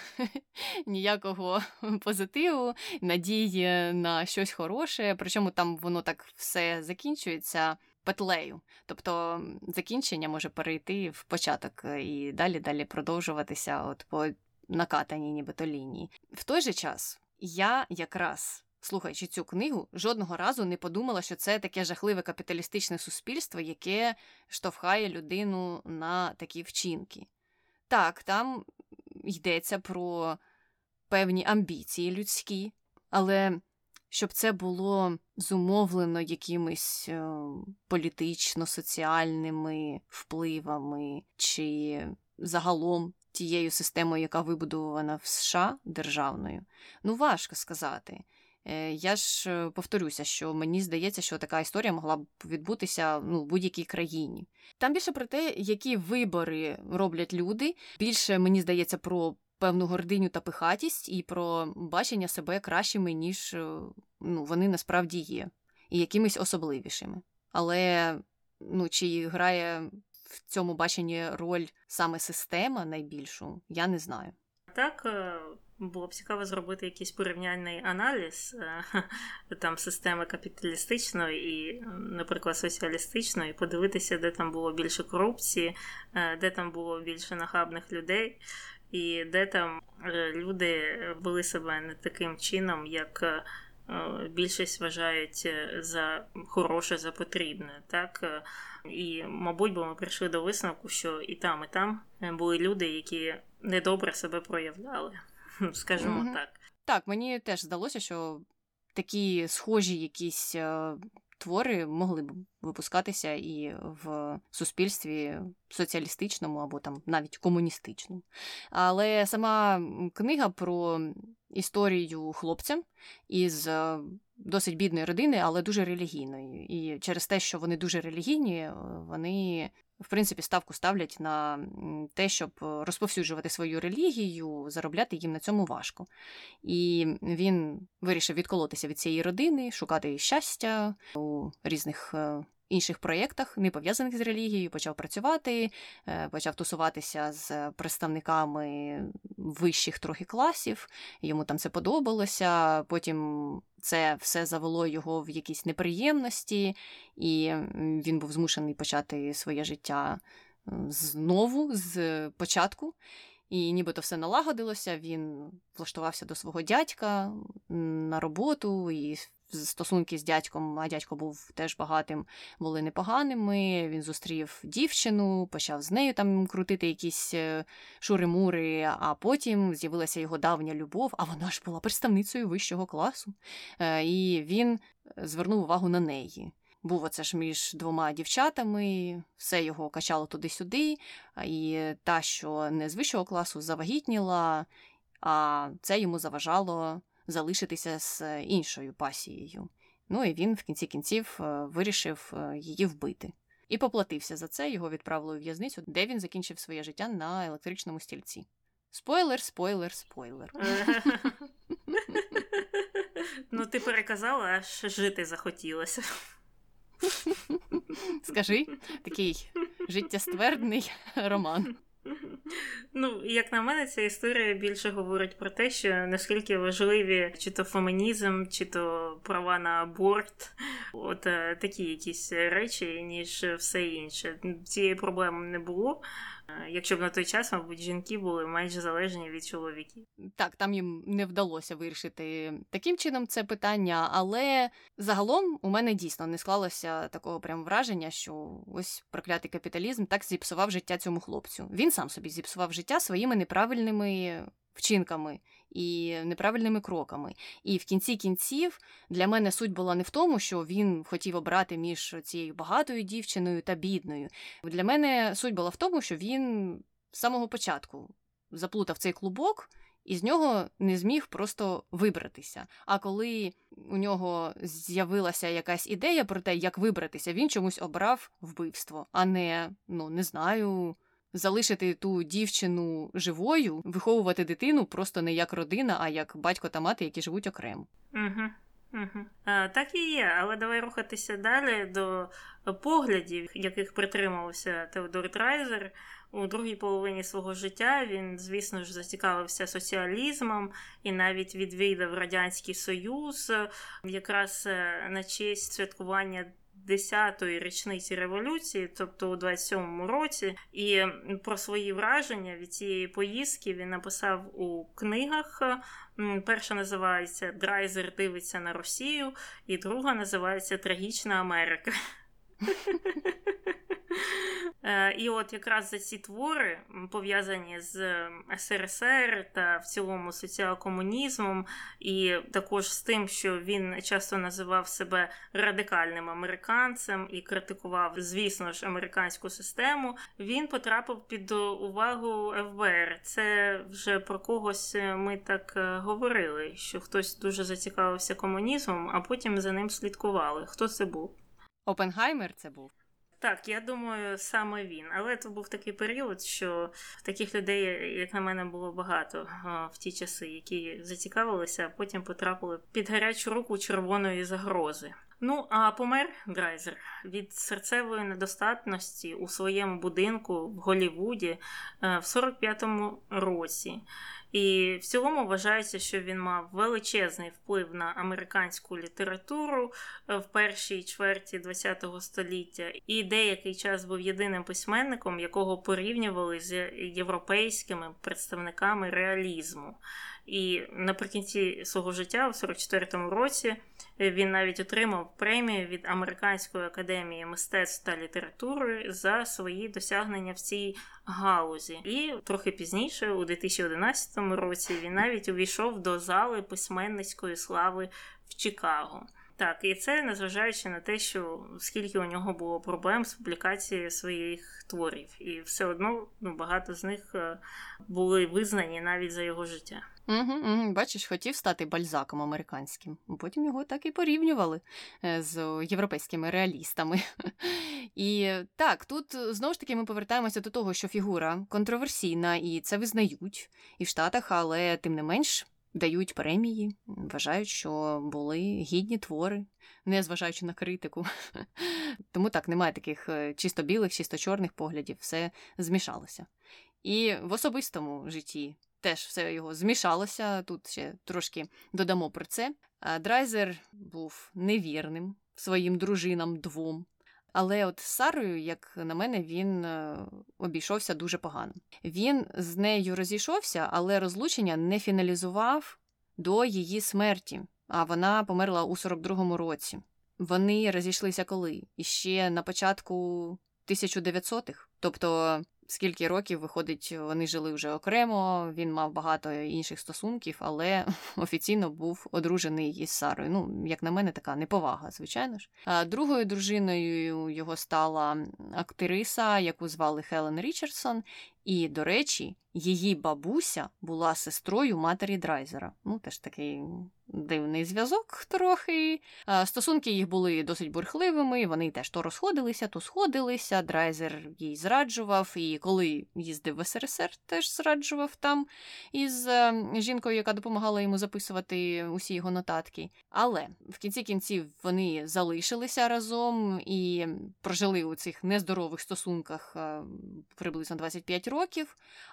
ніякого позитиву, надії на щось хороше. Причому там воно так все закінчується петлею. Тобто закінчення може перейти в початок і далі далі продовжуватися от по накатаній нібито лінії. В той же час я якраз слухаючи цю книгу, жодного разу не подумала, що це таке жахливе капіталістичне суспільство, яке штовхає людину на такі вчинки. Так, там йдеться про певні амбіції людські, але щоб це було зумовлено якимись е, політично-соціальними впливами чи загалом тією системою, яка вибудована в США державною, ну важко сказати. Е, я ж е, повторюся, що мені здається, що така історія могла б відбутися ну, в будь-якій країні. Там більше про те, які вибори роблять люди. Більше мені здається про певну гординю та пихатість і про бачення себе кращими, ніж е, ну, вони насправді є, і якимись особливішими. Але ну, чи грає в цьому баченні роль саме система найбільшу, я не знаю. Так, було б цікаво зробити якийсь порівняльний аналіз е, *laughs* там системи капіталістичної і, наприклад, соціалістичної, подивитися, де там було більше корупції, е, де там було більше нахабних людей, і де там е, люди вели себе не таким чином, як. Більшість вважають за хороше, за потрібне. Так? І, мабуть, бо ми прийшли до висновку, що і там, і там були люди, які недобре себе проявляли. *laughs* скажімо mm-hmm. так. Так, мені теж здалося, що такі схожі якісь е, твори могли б випускатися і в суспільстві соціалістичному або там навіть комуністичному. Але сама книга про історію хлопця із е, досить бідної родини, але дуже релігійної. І через те, що вони дуже релігійні, е, вони. В принципі, ставку ставлять на те, щоб розповсюджувати свою релігію, заробляти їм на цьому важко. І він вирішив відколотися від цієї родини, шукати щастя у різних інших проєктах, не пов'язаних з релігією, почав працювати, е, почав тусуватися з представниками вищих трохи класів. Йому там це подобалося. Потім це все завело його в якісь неприємності, і він був змушений почати своє життя знову з початку. І нібито все налагодилося, він влаштувався до свого дядька на роботу, і стосунки з дядьком, а дядько був теж багатим, були непоганими. Він зустрів дівчину, почав з нею там крутити якісь е, шури-мури, а потім з'явилася його давня любов, а вона ж була представницею вищого класу. Е, і він звернув увагу на неї. Був оце ж між двома дівчатами, все його качало туди-сюди, і та, що не з вищого класу, завагітніла, а це йому заважало залишитися з іншою пасією. Ну і він в кінці кінців е, вирішив е, її вбити. І поплатився за це, його відправили у в'язницю, де він закінчив своє життя на електричному стільці. Спойлер, спойлер, спойлер. *laughs* Ну, ти переказала, аж жити захотілося. Скажи, такий життєствердний роман. Ну, як на мене, ця історія більше говорить про те, що наскільки важливі чи то фемінізм, чи то права на аборт, от е, такі якісь речі, ніж все інше. Цієї проблеми не було. Е, якщо б на той час, мабуть, жінки були майже залежні від чоловіків. Так, там їм не вдалося вирішити таким чином це питання, але загалом у мене дійсно не склалося такого прям враження, що ось проклятий капіталізм так зіпсував життя цьому хлопцю. Він сам собі зіпсував життя своїми неправильними вчинками і неправильними кроками. І в кінці кінців для мене суть була не в тому, що він хотів обрати між цією багатою дівчиною та бідною. Для мене суть була в тому, що він з самого початку заплутав цей клубок. І з нього не зміг просто вибратися. А коли у нього з'явилася якась ідея про те, як вибратися, він чомусь обрав вбивство, а не ну не знаю, залишити ту дівчину живою, виховувати дитину просто не як родина, а як батько та мати, які живуть окремо. Угу. Угу. А, Так і є, але давай рухатися далі до поглядів, яких притримувався Теодор Трайзер. У другій половині свого життя він, звісно ж, зацікавився соціалізмом і навіть відвідав Радянський Союз, якраз е, на честь святкування 10-ї річниці революції, тобто у 27-му році, і про свої враження від цієї поїздки він написав у книгах. Перша називається Драйзер дивиться на Росію, і друга називається Трагічна Америка. Е, і от якраз за ці твори, пов'язані з СРСР та в цілому соціал-комунізмом, і також з тим, що він часто називав себе радикальним американцем і критикував, звісно ж, американську систему, він потрапив під увагу ФБР. Це вже про когось ми так е, говорили, що хтось дуже зацікавився комунізмом, а потім за ним слідкували. Хто це був? Опенгаймер це був. Так, я думаю, саме він. Але це був такий період, що таких людей, як на мене, було багато в ті часи, які зацікавилися, а потім потрапили під гарячу руку червоної загрози. Ну, а помер Драйзер від серцевої недостатності у своєму будинку в Голівуді е, в 45-му році. І в цілому вважається, що він мав величезний вплив на американську літературу е, в першій чверті ХХ століття, і деякий час був єдиним письменником, якого порівнювали з європейськими представниками реалізму. І наприкінці свого життя, у 44-му році, він навіть отримав премію від Американської академії мистецтв та літератури за свої досягнення в цій галузі. І трохи пізніше, у 2011 році, він навіть увійшов до зали письменницької слави в Чикаго. Так, і це незважаючи на те, що скільки у нього було проблем з публікацією своїх творів, і все одно ну, багато з них е, були визнані навіть за його життя. Угу, угу. Бачиш, хотів стати бальзаком американським. Потім його так і порівнювали е, з європейськими реалістами. *laughs* І так, тут знову ж таки ми повертаємося до того, що фігура контроверсійна, і це визнають і в Штатах, але тим не менш дають премії, вважають, що були гідні твори, не зважаючи на критику. *laughs* Тому так, немає таких е, чисто білих, чисто чорних поглядів, все змішалося. І в особистому житті теж все його змішалося. Тут ще трошки додамо про це. Драйзер був невірним своїм дружинам двом. Але от з Сарою, як на мене, він е, обійшовся дуже погано. Він з нею розійшовся, але розлучення не фіналізував до її смерті, а вона померла у 42-му році. Вони розійшлися коли? Іще на початку 1900-х. Тобто скільки років, виходить, вони жили вже окремо, він мав багато інших стосунків, але *laughs* офіційно був одружений із Сарою. Ну, як на мене, така неповага, звичайно ж. А другою дружиною його стала актриса, яку звали Хелен Річардсон. І, до речі, її бабуся була сестрою матері Драйзера. Ну, теж такий дивний зв'язок трохи. Стосунки їх були досить бурхливими, вони теж то розходилися, то сходилися. Драйзер їй зраджував, і коли їздив в СРСР, теж зраджував там із е, жінкою, яка допомагала йому записувати усі його нотатки. Але в кінці кінців вони залишилися разом і прожили у цих нездорових стосунках е, приблизно 25 років.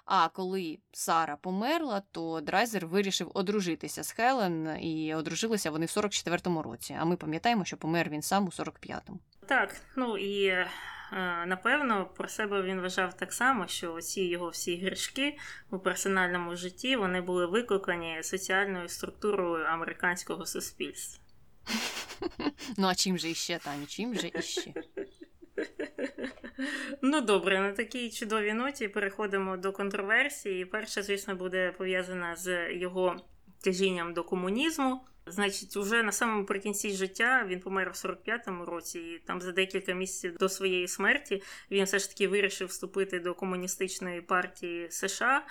А коли Сара померла, то Драйзер вирішив одружитися з Хелен, і одружилися вони в 44-му році. А ми пам'ятаємо, що помер він сам у 45-му. Так, ну і е, напевно про себе він вважав так само, що ці його всі грішки у персональному житті вони були викликані соціальною структурою американського суспільства. *laughs* Ну а чим же іще, Тані? Чим же іще? *laughs* Ну добре, на такій чудовій ноті переходимо до контроверсії. Перша, звісно, буде пов'язана з його тяжінням до комунізму. Значить, уже на самому прикінці життя він помер в 45-му році, і там за декілька місяців до своєї смерті він все ж таки вирішив вступити до комуністичної партії США.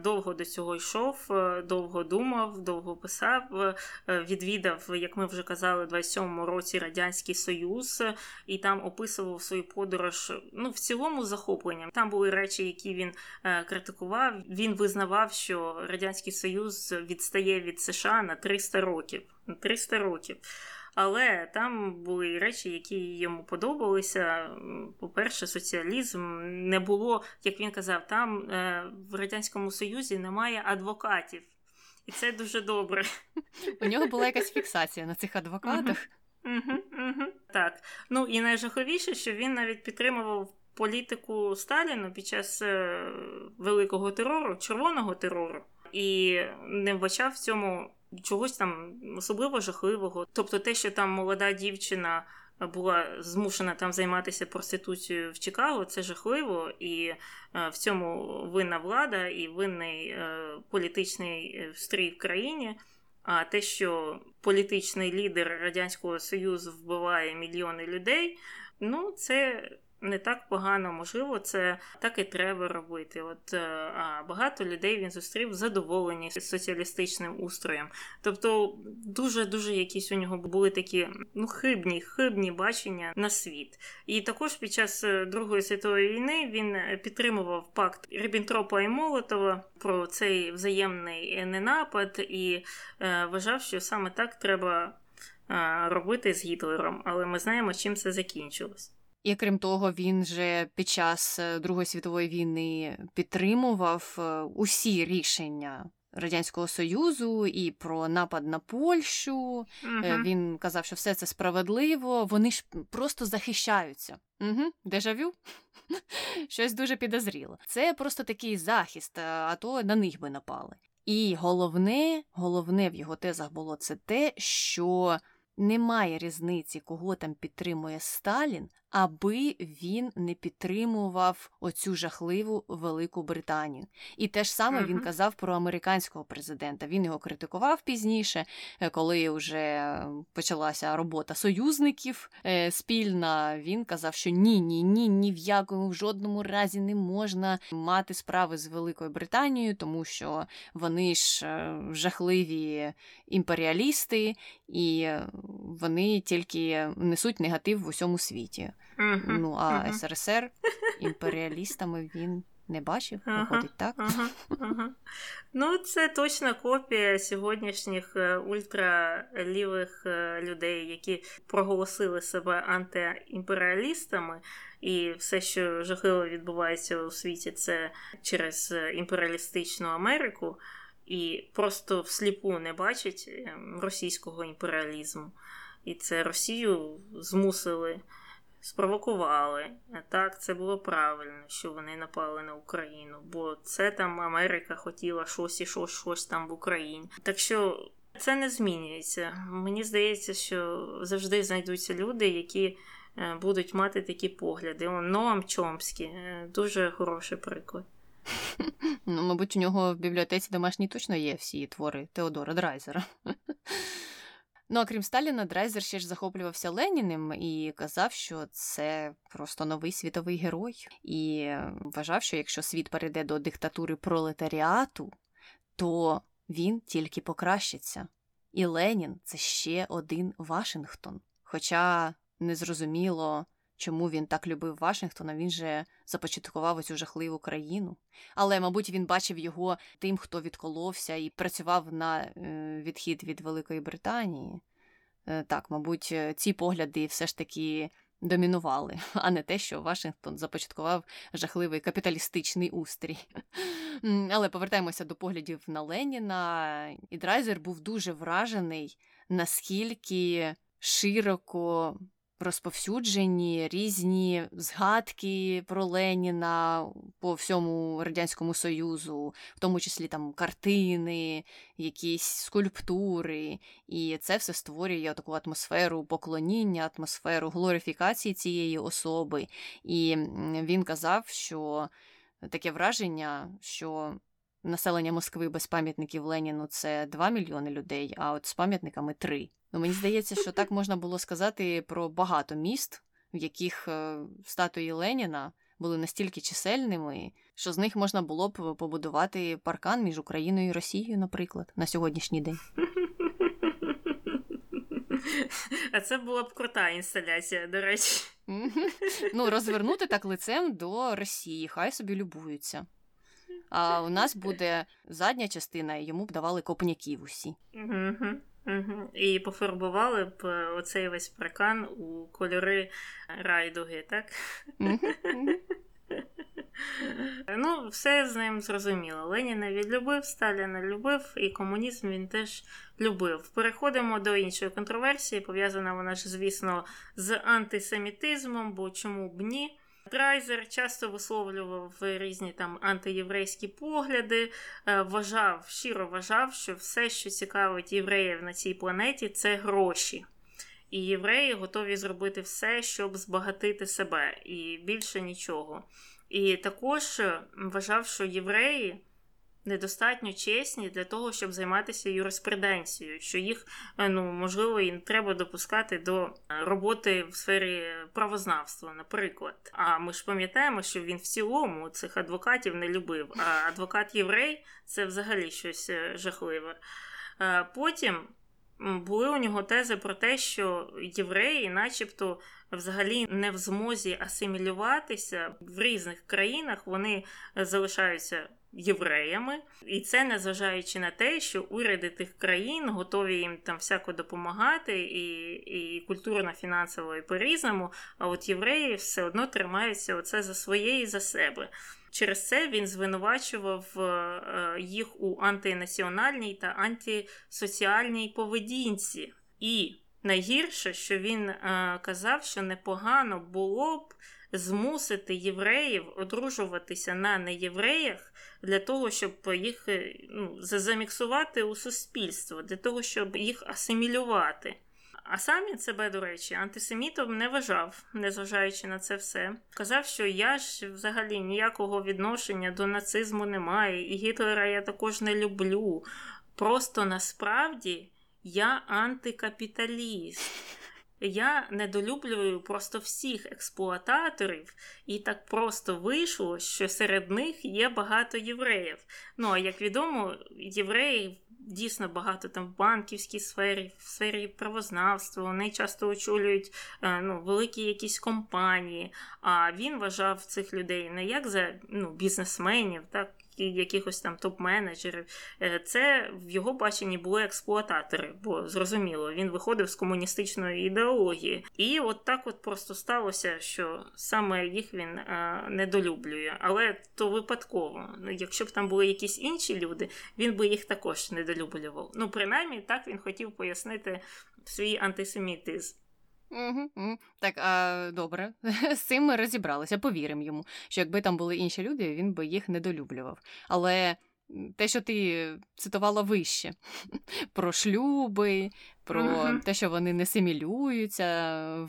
Довго до цього йшов, довго думав, довго писав. Відвідав, як ми вже казали, в 27-му році Радянський Союз і там описував свою подорож. Ну, в цілому захопленням. Там були речі, які він е, критикував. Він визнавав, що Радянський Союз відстає від США на 300 років років. 300 років. Але там були речі, які йому подобалися. По-перше, соціалізм не було, як він казав, там е, в Радянському Союзі немає адвокатів. І це дуже добре. У нього була якась фіксація на цих адвокатах. Угу, угу, Так. Ну і найжаховіше, що він навіть підтримував політику Сталіна під час е, великого терору, червоного терору, і не вбачав в цьому чогось там особливо жахливого. Тобто, те, що там молода дівчина була змушена там займатися проституцією в Чикаго, це жахливо, і е, в цьому винна влада і винний е, політичний е, стрій в країні. А те, що політичний лідер Радянського Союзу вбиває мільйони людей, ну це не так погано, можливо, це так і треба робити. От е, а багато людей він зустрів задоволені соціалістичним устроєм. Тобто, дуже дуже якісь у нього були такі ну хибні, хибні бачення на світ. І також під час е, Другої світової війни він підтримував пакт Рібінтропа і Молотова про цей взаємний ненапад і е, вважав, що саме так треба е, робити з Гітлером. Але ми знаємо, чим це закінчилось. І крім того, він же під час е, Другої світової війни підтримував е, усі рішення Радянського Союзу і про напад на Польщу. Угу. Він казав, що все це справедливо, вони ж просто захищаються. Угу, Дежавю? *laughs* Щось дуже підозріло. Це просто такий захист, а то на них би напали. І головне, головне в його тезах було це те, що немає різниці, кого там підтримує Сталін, аби він не підтримував оцю жахливу Велику Британію. І те ж саме він казав про американського президента. Він його критикував пізніше, е, коли вже почалася робота союзників е, спільна. Він казав, що ні, ні, ні, ні в якому в жодному разі не можна мати справи з Великою Британією, тому що вони ж е, жахливі імперіалісти, і вони тільки несуть негатив в усьому світі. Мгм, Ну а мгм. СРСР *laughs* імперіалістами він не бачив, виходить так. Ну, це точна копія сьогоднішніх е, ультралівих е, людей, які проголосили себе антиімперіалістами, і все, що жахливо відбувається у світі, це через е, імперіалістичну Америку, і просто всліпу не бачать е, російського імперіалізму. І це Росію змусили спровокували. Так, це було правильно, що вони напали на Україну, бо це там Америка хотіла щось і щось, щось там в Україні. Так що це не змінюється. Мені здається, що завжди знайдуться люди, які е, будуть мати такі погляди. Ноам Чомський е, дуже хороший приклад. Ну, мабуть, у нього в бібліотеці домашній точно є всі твори Теодора Драйзера. Ну, а крім Сталіна, Драйзер ще ж захоплювався Леніним і казав, що це просто новий світовий герой. І вважав, що якщо світ перейде до диктатури пролетаріату, то він тільки покращиться. І Ленін це ще один Вашингтон. Хоча незрозуміло, чому він так любив Вашингтона, він же започаткував оцю жахливу країну. Але, мабуть, він бачив його тим, хто відколовся і працював на е, відхід від Великої Британії. Е, Так, мабуть, е, ці погляди все ж таки домінували, *laughs* а не те, що Вашингтон започаткував жахливий капіталістичний устрій. *laughs* Але повертаємося до поглядів на Леніна. І Драйзер був дуже вражений, наскільки широко розповсюджені різні згадки про Леніна по всьому радянському союзу, в тому числі там картини, якісь скульптури, і це все створює таку атмосферу поклоніння, атмосферу глорифікації цієї особи. І він казав, що таке враження, що населення Москви без пам'ятників Леніну це 2 мільйони людей, а от з пам'ятниками 3. Ну, мені здається, що так можна було сказати про багато міст, в яких е, статуї Леніна були настільки чисельними, що з них можна було б побудувати паркан між Україною і Росією, наприклад, на сьогоднішній день. *laughs* А це була б крута інсталяція, до речі. Ну, розвернути так лицем до Росії, хай собі любуються. А у нас буде задня частина, і йому б давали копняків усі. Мгм, мгм. І пофарбували б е, оцей весь паркан у кольори райдуги, так? Ну, все з ним зрозуміло. Леніна він любив, Сталіна любив, і комунізм він теж любив. Переходимо до іншої контроверсії. Пов'язана вона ж, звісно, з антисемітизмом, бо чому б ні? Драйзер часто висловлював різні там антиєврейські погляди, е, вважав, щиро вважав, що все, що цікавить євреїв на цій планеті, це гроші. І євреї готові зробити все, щоб збагатити себе, і більше нічого. І також е, вважав, що євреї недостатньо чесні для того, щоб займатися юриспруденцією, що їх е, ну можливо і не треба допускати до е, роботи в сфері правознавства, наприклад. А ми ж пам'ятаємо, що він в цілому цих адвокатів не любив. А адвокат єврей це взагалі щось е, жахливе. Потім були у нього тези про те, що євреї, начебто, взагалі не в змозі асимілюватися в різних країнах, вони залишаються євреями, і це незважаючи на те, що уряди тих країн готові їм там всяко допомагати, і, і культурно, фінансово, і по-різному. А от євреї все одно тримаються оце за своє і за себе. Через це він звинувачував е, їх у антинаціональній та антисоціальній поведінці. І найгірше, що він е, казав, що непогано було б змусити євреїв одружуватися на неєвреях для того, щоб їх ну, заміксувати у суспільство, для того, щоб їх асимілювати. А сам він себе, до речі, антисемітом не вважав, незважаючи на це все. Казав, що я ж взагалі ніякого відношення до нацизму не маю, і Гітлера я також не люблю. Просто насправді я антикапіталіст. Я недолюблюю просто всіх експлуататорів, і так просто вийшло, що серед них є багато євреїв. Ну а як відомо, євреїв дійсно багато там в банківській сфері, в сфері правознавства, вони часто очолюють е, ну, великі якісь компанії. А він вважав цих людей не як за ну, бізнесменів, так якихось там топ-менеджерів. Е, це в його баченні були експлуататори, бо зрозуміло, він виходив з комуністичної ідеології. І от так от просто сталося, що саме їх він е, недолюблює. Але то випадково. Ну, якщо б там були якісь інші люди, він би їх також недолюблював. Ну, принаймні, так він хотів пояснити свій антисемітизм. Так, а добре, *laughs* з цим ми розібралися, повіримо йому, що якби там були інші люди, він би їх недолюблював. Але те, що ти цитувала вище *laughs* про шлюби, про uh-huh. те, що вони не симілюються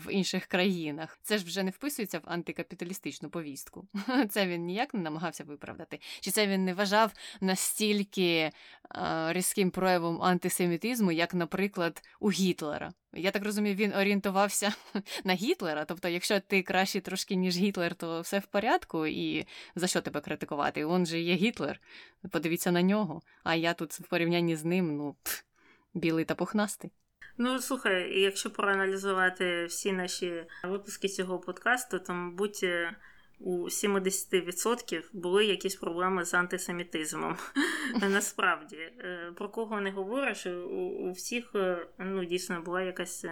в інших країнах, це ж вже не вписується в антикапіталістичну повістку. *laughs* Це він ніяк не намагався виправдати. Чи це він не вважав настільки а, різким проявом антисемітизму, як, наприклад, у Гітлера? Я так розумію, він орієнтувався *laughs* на Гітлера. Тобто, якщо ти краще трошки, ніж Гітлер, то все в порядку, і за що тебе критикувати? Он же є Гітлер. Подивіться на нього. А я тут в порівнянні з ним, ну, білий та пухнастий. Ну, слухай, якщо проаналізувати всі наші випуски цього подкасту, то, мабуть, е, у 70% були якісь проблеми з антисемітизмом. *laughs* Насправді, е, про кого не говориш, у всіх е, ну, дійсно була якась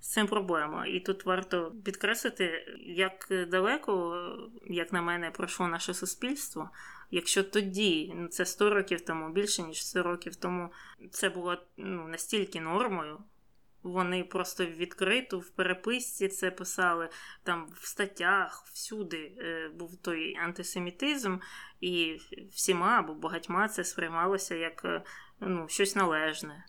з цим проблема. І тут варто підкреслити, як далеко, як на мене, пройшло наше суспільство. Якщо тоді, ну це 100 років тому, більше ніж 100 років тому, це було ну, настільки нормою, вони просто відкрито в переписці це писали там в статтях, всюди е, був той антисемітизм, і всіма або багатьма це сприймалося як е, ну, щось належне.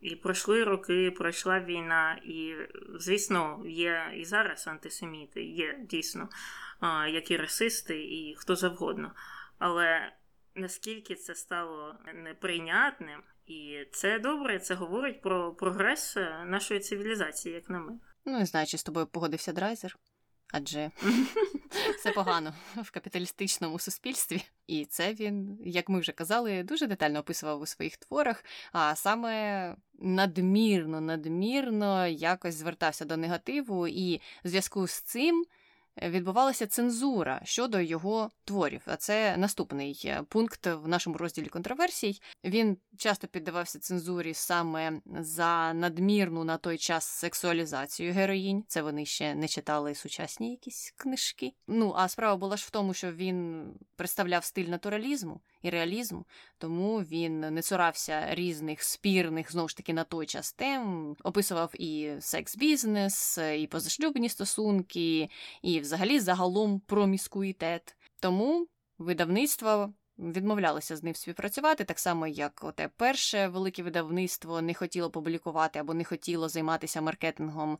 І пройшли роки, пройшла війна, і, звісно, є і зараз антисеміти, є дійсно, як і расисти, і хто завгодно. Але наскільки це стало неприйнятним, і це добре, це говорить про прогрес е, нашої цивілізації, як на мене. Ну, не знаю, чи з тобою погодився драйзер, адже *laughs* все погано в капіталістичному суспільстві. І це він, як ми вже казали, дуже детально описував у своїх творах, а саме надмірно, надмірно якось звертався до негативу, і в зв'язку з цим відбувалася цензура щодо його творів. А це наступний е, пункт в нашому розділі контроверсій. Він часто піддавався цензурі саме за надмірну на той час сексуалізацію героїнь. Це вони ще не читали сучасні якісь книжки. Ну а справа була ж в тому, що він представляв стиль натуралізму і реалізм, тому він не цурався різних спірних знову ж таки на той час тем, описував і секс-бізнес, і позашлюбні стосунки, і взагалі загалом проміскуїтет. Тому видавництво відмовлялися з ним співпрацювати, так само, як оте перше велике видавництво не хотіло публікувати або не хотіло займатися маркетингом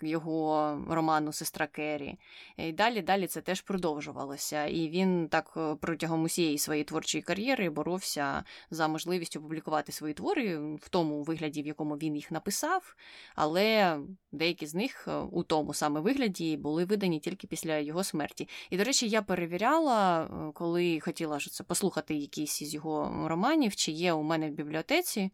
його роману Сестра Керрі. І далі далі це теж продовжувалося. І він так е, протягом усієї своєї творчої кар'єри боровся за можливість опублікувати свої твори в тому вигляді, в якому він їх написав, але деякі з них е, у тому саме вигляді були видані тільки після його смерті. І, до речі, я перевіряла, е, коли хотіла що послухати якийсь із його романів, чи є у мене в бібліотеці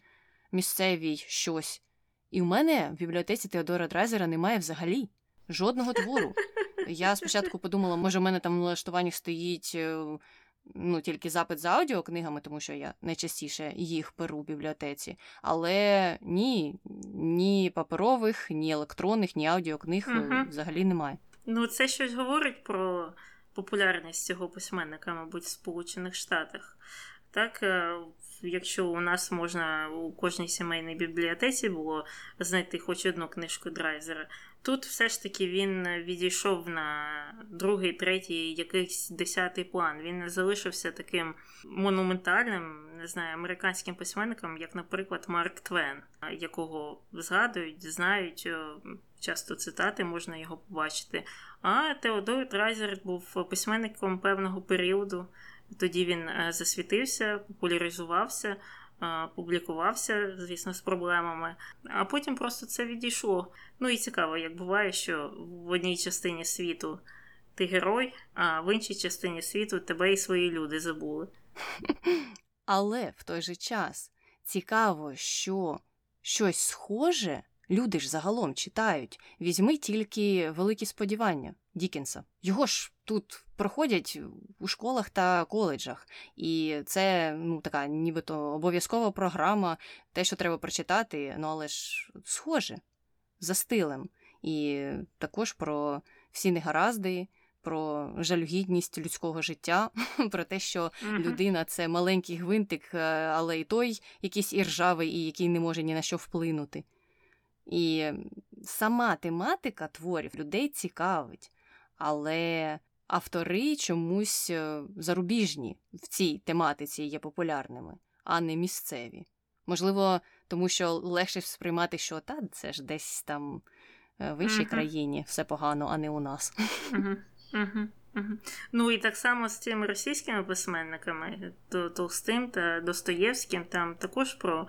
місцевій щось. І у мене в бібліотеці Теодора Драйзера немає взагалі жодного твору. Я спочатку подумала, може, у мене там в налаштуванні стоїть е, ну, тільки запит за аудіокнигами, тому що я найчастіше їх беру в бібліотеці. Але ні, ні паперових, ні електронних, ні аудіокниг угу. взагалі немає. Ну, це щось говорить про популярність цього письменника, мабуть, в Сполучених Штатах. Так, е, якщо у нас можна у кожній сімейній бібліотеці було знайти хоч одну книжку Драйзера, тут все ж таки він відійшов на другий, третій, якийсь десятий план. Він не залишився таким монументальним, не знаю, американським письменником, як, наприклад, Марк Твен, якого згадують, знають. Часто цитати можна його побачити. А Теодор Драйзер був письменником певного періоду. Тоді він засвітився, популяризувався, публікувався, звісно, з проблемами, а потім просто це відійшло. Ну і цікаво, як буває, що в одній частині світу ти герой, а в іншій частині світу тебе і свої люди забули. Але в той же час цікаво, що щось схоже люди ж загалом читають. Візьми тільки великі сподівання Дікенса. Його ж тут проходять у школах та коледжах, і це ну така, нібито обов'язкова програма, те, що треба прочитати, ну але ж схоже за стилем. І також про всі негаразди, про жалюгідність людського життя, *laughs* про те, що людина це маленький гвинтик, е, але і той якийсь іржавий, і який не може ні на що вплинути. І сама тематика творів людей цікавить, але автори чомусь е, зарубіжні в цій тематиці є популярними, а не місцеві. Можливо, тому що легше сприймати, що та це ж десь там е, в іншій uh-huh. країні все погано, а не у нас. Uh-huh. Uh-huh. Ну і так само з цими російськими письменниками, Толстим та Достоєвським, там також про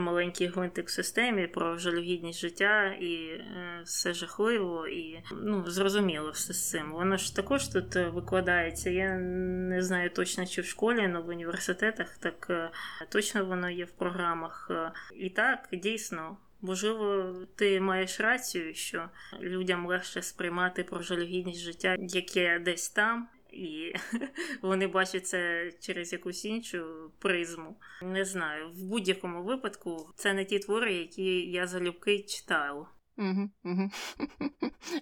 маленький гвинтик в системі, про жалюгідність життя і е, все жахливо, і ну, зрозуміло все з цим. Воно ж також тут е, викладається. Я не знаю точно, чи в школі, але в університетах так е, точно воно є в програмах. І так, дійсно. Можливо, ти маєш рацію, що людям легше сприймати про жалюгідність життя, яке десь там, і *laughs* вони бачать це через якусь іншу призму. Не знаю, в будь-якому випадку це не ті твори, які я залюбки читаю. *laughs*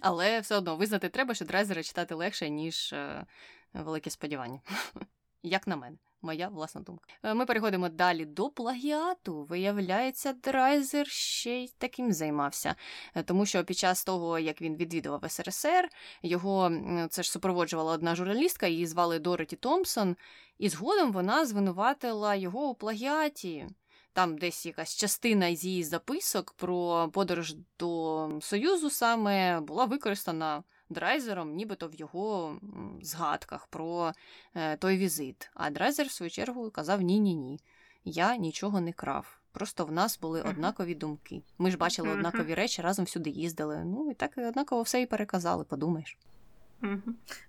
Але все одно визнати треба, що драйзера читати легше, ніж е, велике сподівання. *laughs* Як на мене моя власна думка. Е, ми переходимо далі до плагіату. Виявляється, Драйзер ще й таким займався, е, тому що під час того, як він відвідував СРСР, його це ж супроводжувала одна журналістка, її звали Дороті Томпсон, і згодом вона звинуватила його у плагіаті. Там десь якась частина з її записок про подорож до Союзу саме була використана драйзером, нібито в його згадках про е, той візит. А драйзер, в свою чергу, казав: ні-ні ні, я нічого не крав. Просто в нас були однакові думки. Ми ж бачили однакові речі, разом всюди їздили. Ну і так однаково все і переказали, подумаєш.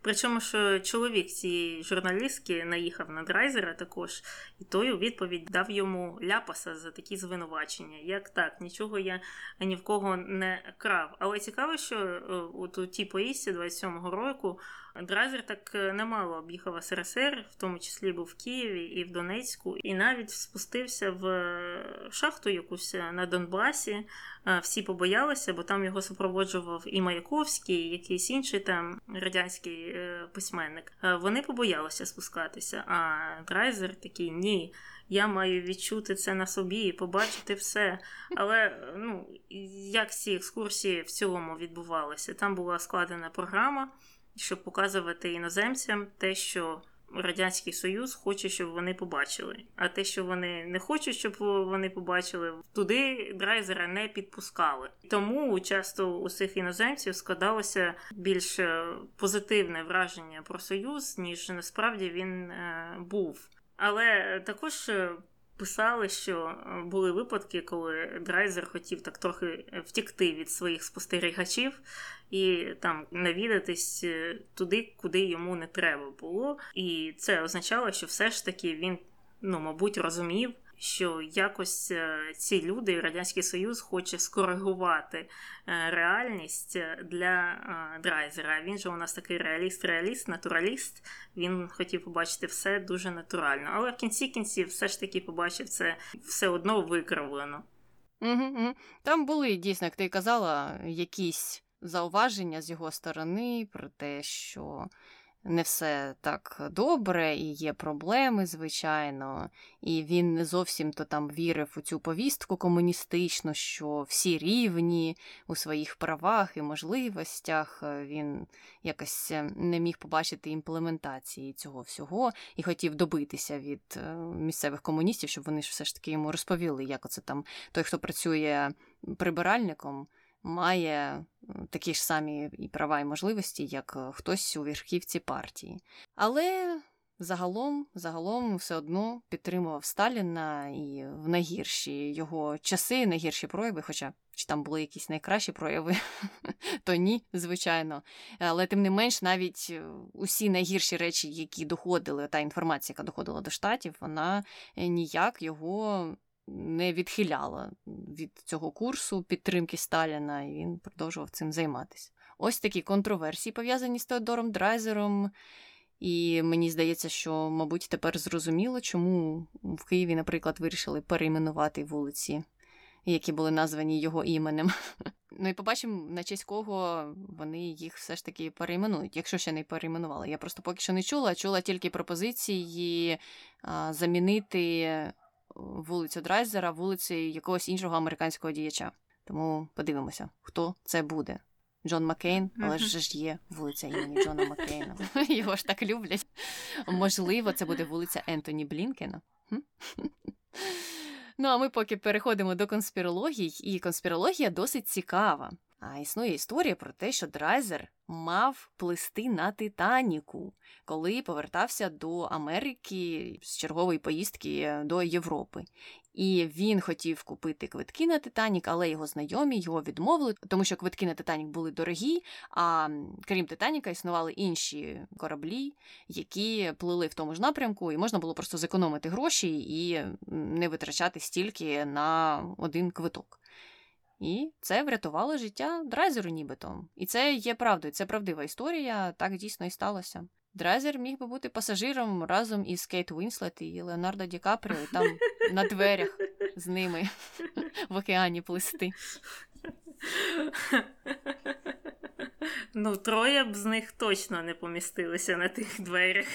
Причому, що чоловік цієї журналістки наїхав на драйзера також, і той у відповідь дав йому ляпаса за такі звинувачення. Як так, нічого я ні в кого не крав. Але цікаво, що е, от у тій поїздці 27-го року Драйзер так е, немало об'їхав СРСР, в тому числі був в Києві і в Донецьку, і навіть спустився в е, шахту якусь на Донбасі. Всі побоялися, бо там його супроводжував і Маяковський, і якийсь інший там радянський е, письменник. Вони побоялися спускатися. А Драйзер такий ні. Я маю відчути це на собі побачити все. Але ну, як ці екскурсії в цілому відбувалися? Там була складена програма щоб показувати іноземцям те, що Радянський Союз хоче, щоб вони побачили. А те, що вони не хочуть, щоб вони побачили, туди драйзера не підпускали. Тому часто у цих іноземців складалося більш е, позитивне враження про союз, ніж насправді він е, був. Але також е, Писали, що е, були випадки, коли драйзер хотів так трохи втікти від своїх спостерігачів і там навідатись е, туди, куди йому не треба було. І це означало, що все ж таки він, ну, мабуть, розумів, що якось е, ці люди, Радянський Союз, хоче скоригувати е, реальність для е, драйзера. Він же у нас такий реаліст-реаліст, натураліст. Він хотів побачити все дуже натурально. Але в кінці кінців все ж таки побачив це все одно викривлено. Угу, угу. Там були дійсно, як ти казала, якісь зауваження з його сторони про те, що не все так добре, і є проблеми, звичайно, і він не зовсім то там вірив у цю повістку комуністичну, що всі рівні у своїх правах і можливостях. Він якось е, не міг побачити імплементації цього всього і хотів добитися від е, місцевих комуністів, щоб вони ж все ж таки йому розповіли, як оце там той, хто працює прибиральником має такі ж самі і права і можливості, як е, хтось у верхівці партії. Але загалом, загалом все одно підтримував Сталіна і в найгірші його часи, найгірші прояви, хоча чи там були якісь найкращі прояви, *laughs* то ні, звичайно. Але тим не менш, навіть е, усі найгірші речі, які доходили, та інформація, яка доходила до штатів, вона е, ніяк його не відхиляла від цього курсу підтримки Сталіна, і він продовжував цим займатися. Ось такі контроверсії пов'язані з Теодором Драйзером. І мені здається, що, мабуть, тепер зрозуміло, чому в Києві, наприклад, вирішили перейменувати вулиці, які були названі його іменем. *laughs* Ну і побачимо, на честь кого вони їх все ж таки перейменують, якщо ще не перейменували. Я просто поки що не чула, чула тільки пропозиції замінити вулицю Драйзера вулицею якогось іншого американського діяча. Тому подивимося, хто це буде. Джон Маккейн, але ж ж є вулиця імені Джона Маккейна. *laughs* Його ж так люблять. Можливо, це буде вулиця Ентоні Блінкена. *laughs* Ну, а ми поки переходимо до конспірологій, і конспірологія досить цікава. А існує історія про те, що Драйзер мав плисти на Титаніку, коли повертався до Америки з чергової поїздки до Європи. І він хотів купити квитки на Титанік, але його знайомі його відмовили, тому що квитки на Титанік були дорогі. А крім Титаніка, існували інші кораблі, які плили в тому ж напрямку, і можна було просто зекономити гроші і не витрачати стільки на один квиток. І це врятувало життя Драйзеру нібито. І це є правдою, це правдива історія, так дійсно і сталося. Драйзер міг би бути пасажиром разом із Кейт Уінслет і Леонардо Ді Капріо, там на дверях з ними *laughs* в океані плисти. *laughs* Ну, троє б з них точно не помістилися на тих дверях.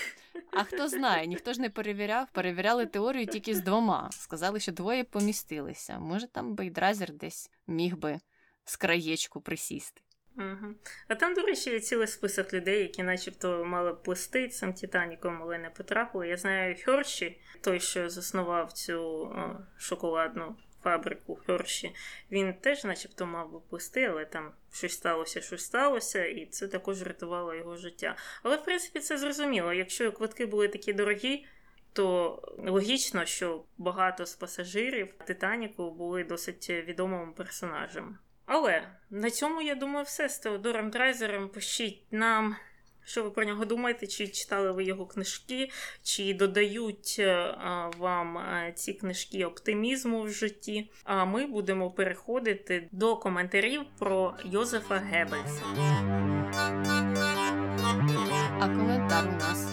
А хто знає, ніхто ж не перевіряв, перевіряли теорію тільки з двома. Сказали, що двоє помістилися. Може, там Драйзер десь міг би з краєчку присісти. Угу. А там, до речі, є цілий список людей, які начебто мали плисти цим Титаніком, але не потрапили. Я знаю Херші, той, що заснував цю о, шоколадну фабрику Херші, він теж, начебто, мав би плисти, але там щось сталося, щось сталося, і це також рятувало його життя. Але, в принципі, це зрозуміло. Якщо квитки були такі дорогі, то логічно, що багато з пасажирів Титаніку були досить відомими персонажами. Але на цьому я думаю, все з Теодором Драйзером. Пишіть нам. Що ви про нього думаєте? Чи читали ви його книжки, чи додають е, вам е, ці книжки оптимізму в житті? А ми будемо переходити до коментарів про Йозефа Геббельса. А коментар у нас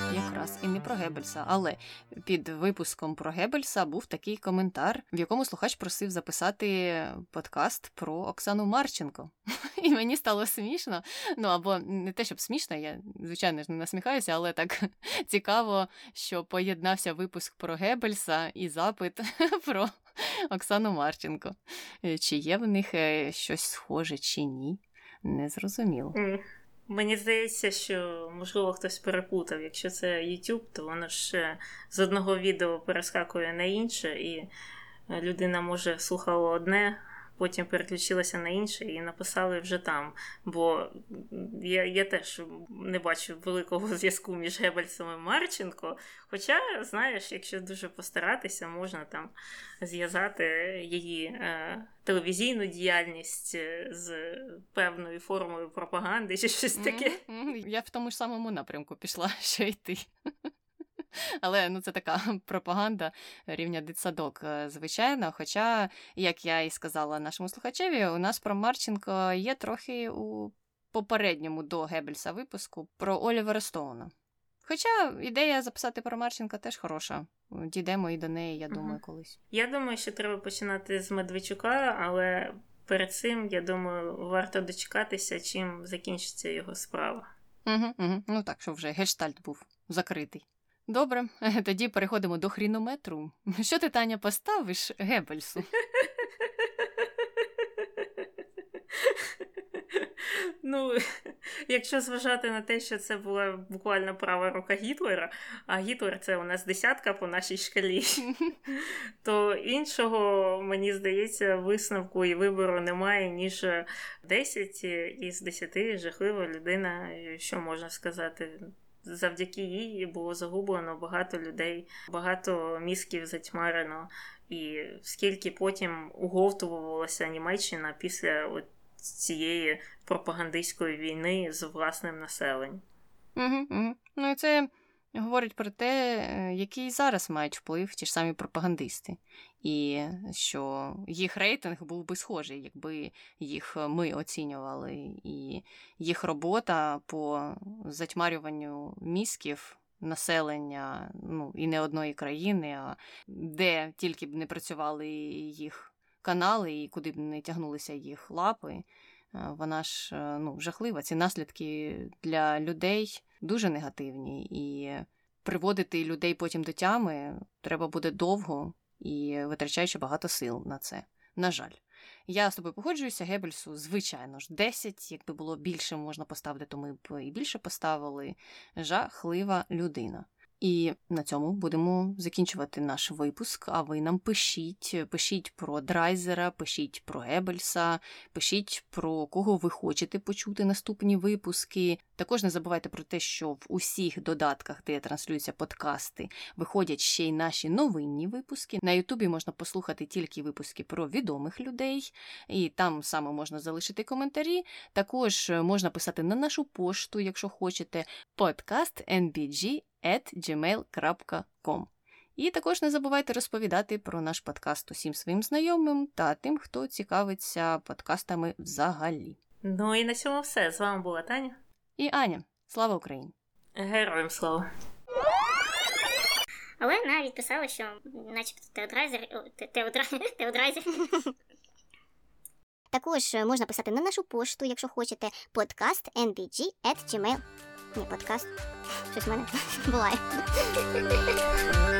про Геббельса, але під випуском про Геббельса був такий коментар, в якому слухач просив записати подкаст про Оксану Марченко. *laughs* І мені стало смішно. Ну або не те, щоб смішно, я звичайно ж не насміхаюся, але так *laughs* цікаво, що поєднався випуск про Геббельса і запит *laughs* про Оксану Марченко. Чи є в них е, щось схоже, чи ні? Незрозуміло. Мені здається, що можливо хтось перепутав. Якщо це YouTube, то воно ж з одного відео перескакує на інше, і людина може слухала одне, потім переключилася на інше і написали вже там. Бо я я теж не бачу великого *laughs* зв'язку між Гебельсом і Марченко. Хоча, знаєш, якщо дуже постаратися, можна там зв'язати її е, телевізійну діяльність е, з певною формою пропаганди чи щось таке. Я в тому ж самому напрямку пішла *laughs* що йти. Але ну це така *laughs* пропаганда рівня дитсадок, е, звичайно. Хоча, як я і сказала нашому слухачеві, у нас про Марченко є трохи у попередньому до Геббельса випуску про Олівера Стоуна. Хоча ідея записати про Марченка теж хороша. Дійдемо і до неї, я думаю, колись. Я думаю, що треба починати з Медведчука, але перед цим, я думаю, варто дочекатися, чим закінчиться його справа. Угу, угу. Ну так, що вже гештальт був закритий. Добре, *laughs* тоді переходимо до хрінометру. Що ти, Таня, поставиш Геббельсу? *laughs* Ну, *laughs* якщо зважати на те, що це була буквально права рука Гітлера, а Гітлер це у нас десятка по нашій шкалі, то іншого, мені здається, висновку і вибору немає, ніж 10 із 10 жахлива людина, що можна сказати. Завдяки їй було загублено багато людей, багато мізків затьмарено, і скільки потім уговтувалася Німеччина після от цієї пропагандистської війни з власним населенням. Угу, угу. Ну і це говорить про те, е, який зараз мають вплив ті ж самі пропагандисти, і що їх рейтинг був би схожий, якби їх ми оцінювали, і їх робота по затьмарюванню мізків. Населення, ну і не одної країни, а де тільки б не працювали їх канали і куди б не тягнулися їх лапи, вона ж ну, жахлива. Ці наслідки для людей дуже негативні, і приводити людей потім до тями треба буде довго і витрачаючи багато сил на це. На жаль. Я з тобою погоджуюся, Геббельсу, звичайно ж, 10, якби було більше можна поставити, то ми б і більше поставили. Жахлива людина. І на цьому будемо закінчувати наш випуск. А ви нам пишіть, пишіть про Драйзера, пишіть про Геббельса, пишіть про кого ви хочете почути наступні випуски. Також не забувайте про те, що в усіх додатках, де транслюються подкасти, виходять ще й наші новинні випуски. На Ютубі можна послухати тільки випуски про відомих людей, і там саме можна залишити коментарі. Також можна писати на нашу пошту, якщо хочете, подкаст NBG gmail.com. І також не забувайте розповідати про наш подкаст усім своїм знайомим та тим, хто цікавиться подкастами взагалі. Ну і на цьому все. З вами була Таня і Аня. Слава Україні! Героям слава! Але навіть писала, що начебто теодрайзер, теодрайзер. *laughs* Також можна писати на нашу пошту, якщо хочете, подкаст. Ні, подкаст. Щось в мене *laughs* буває. *laughs*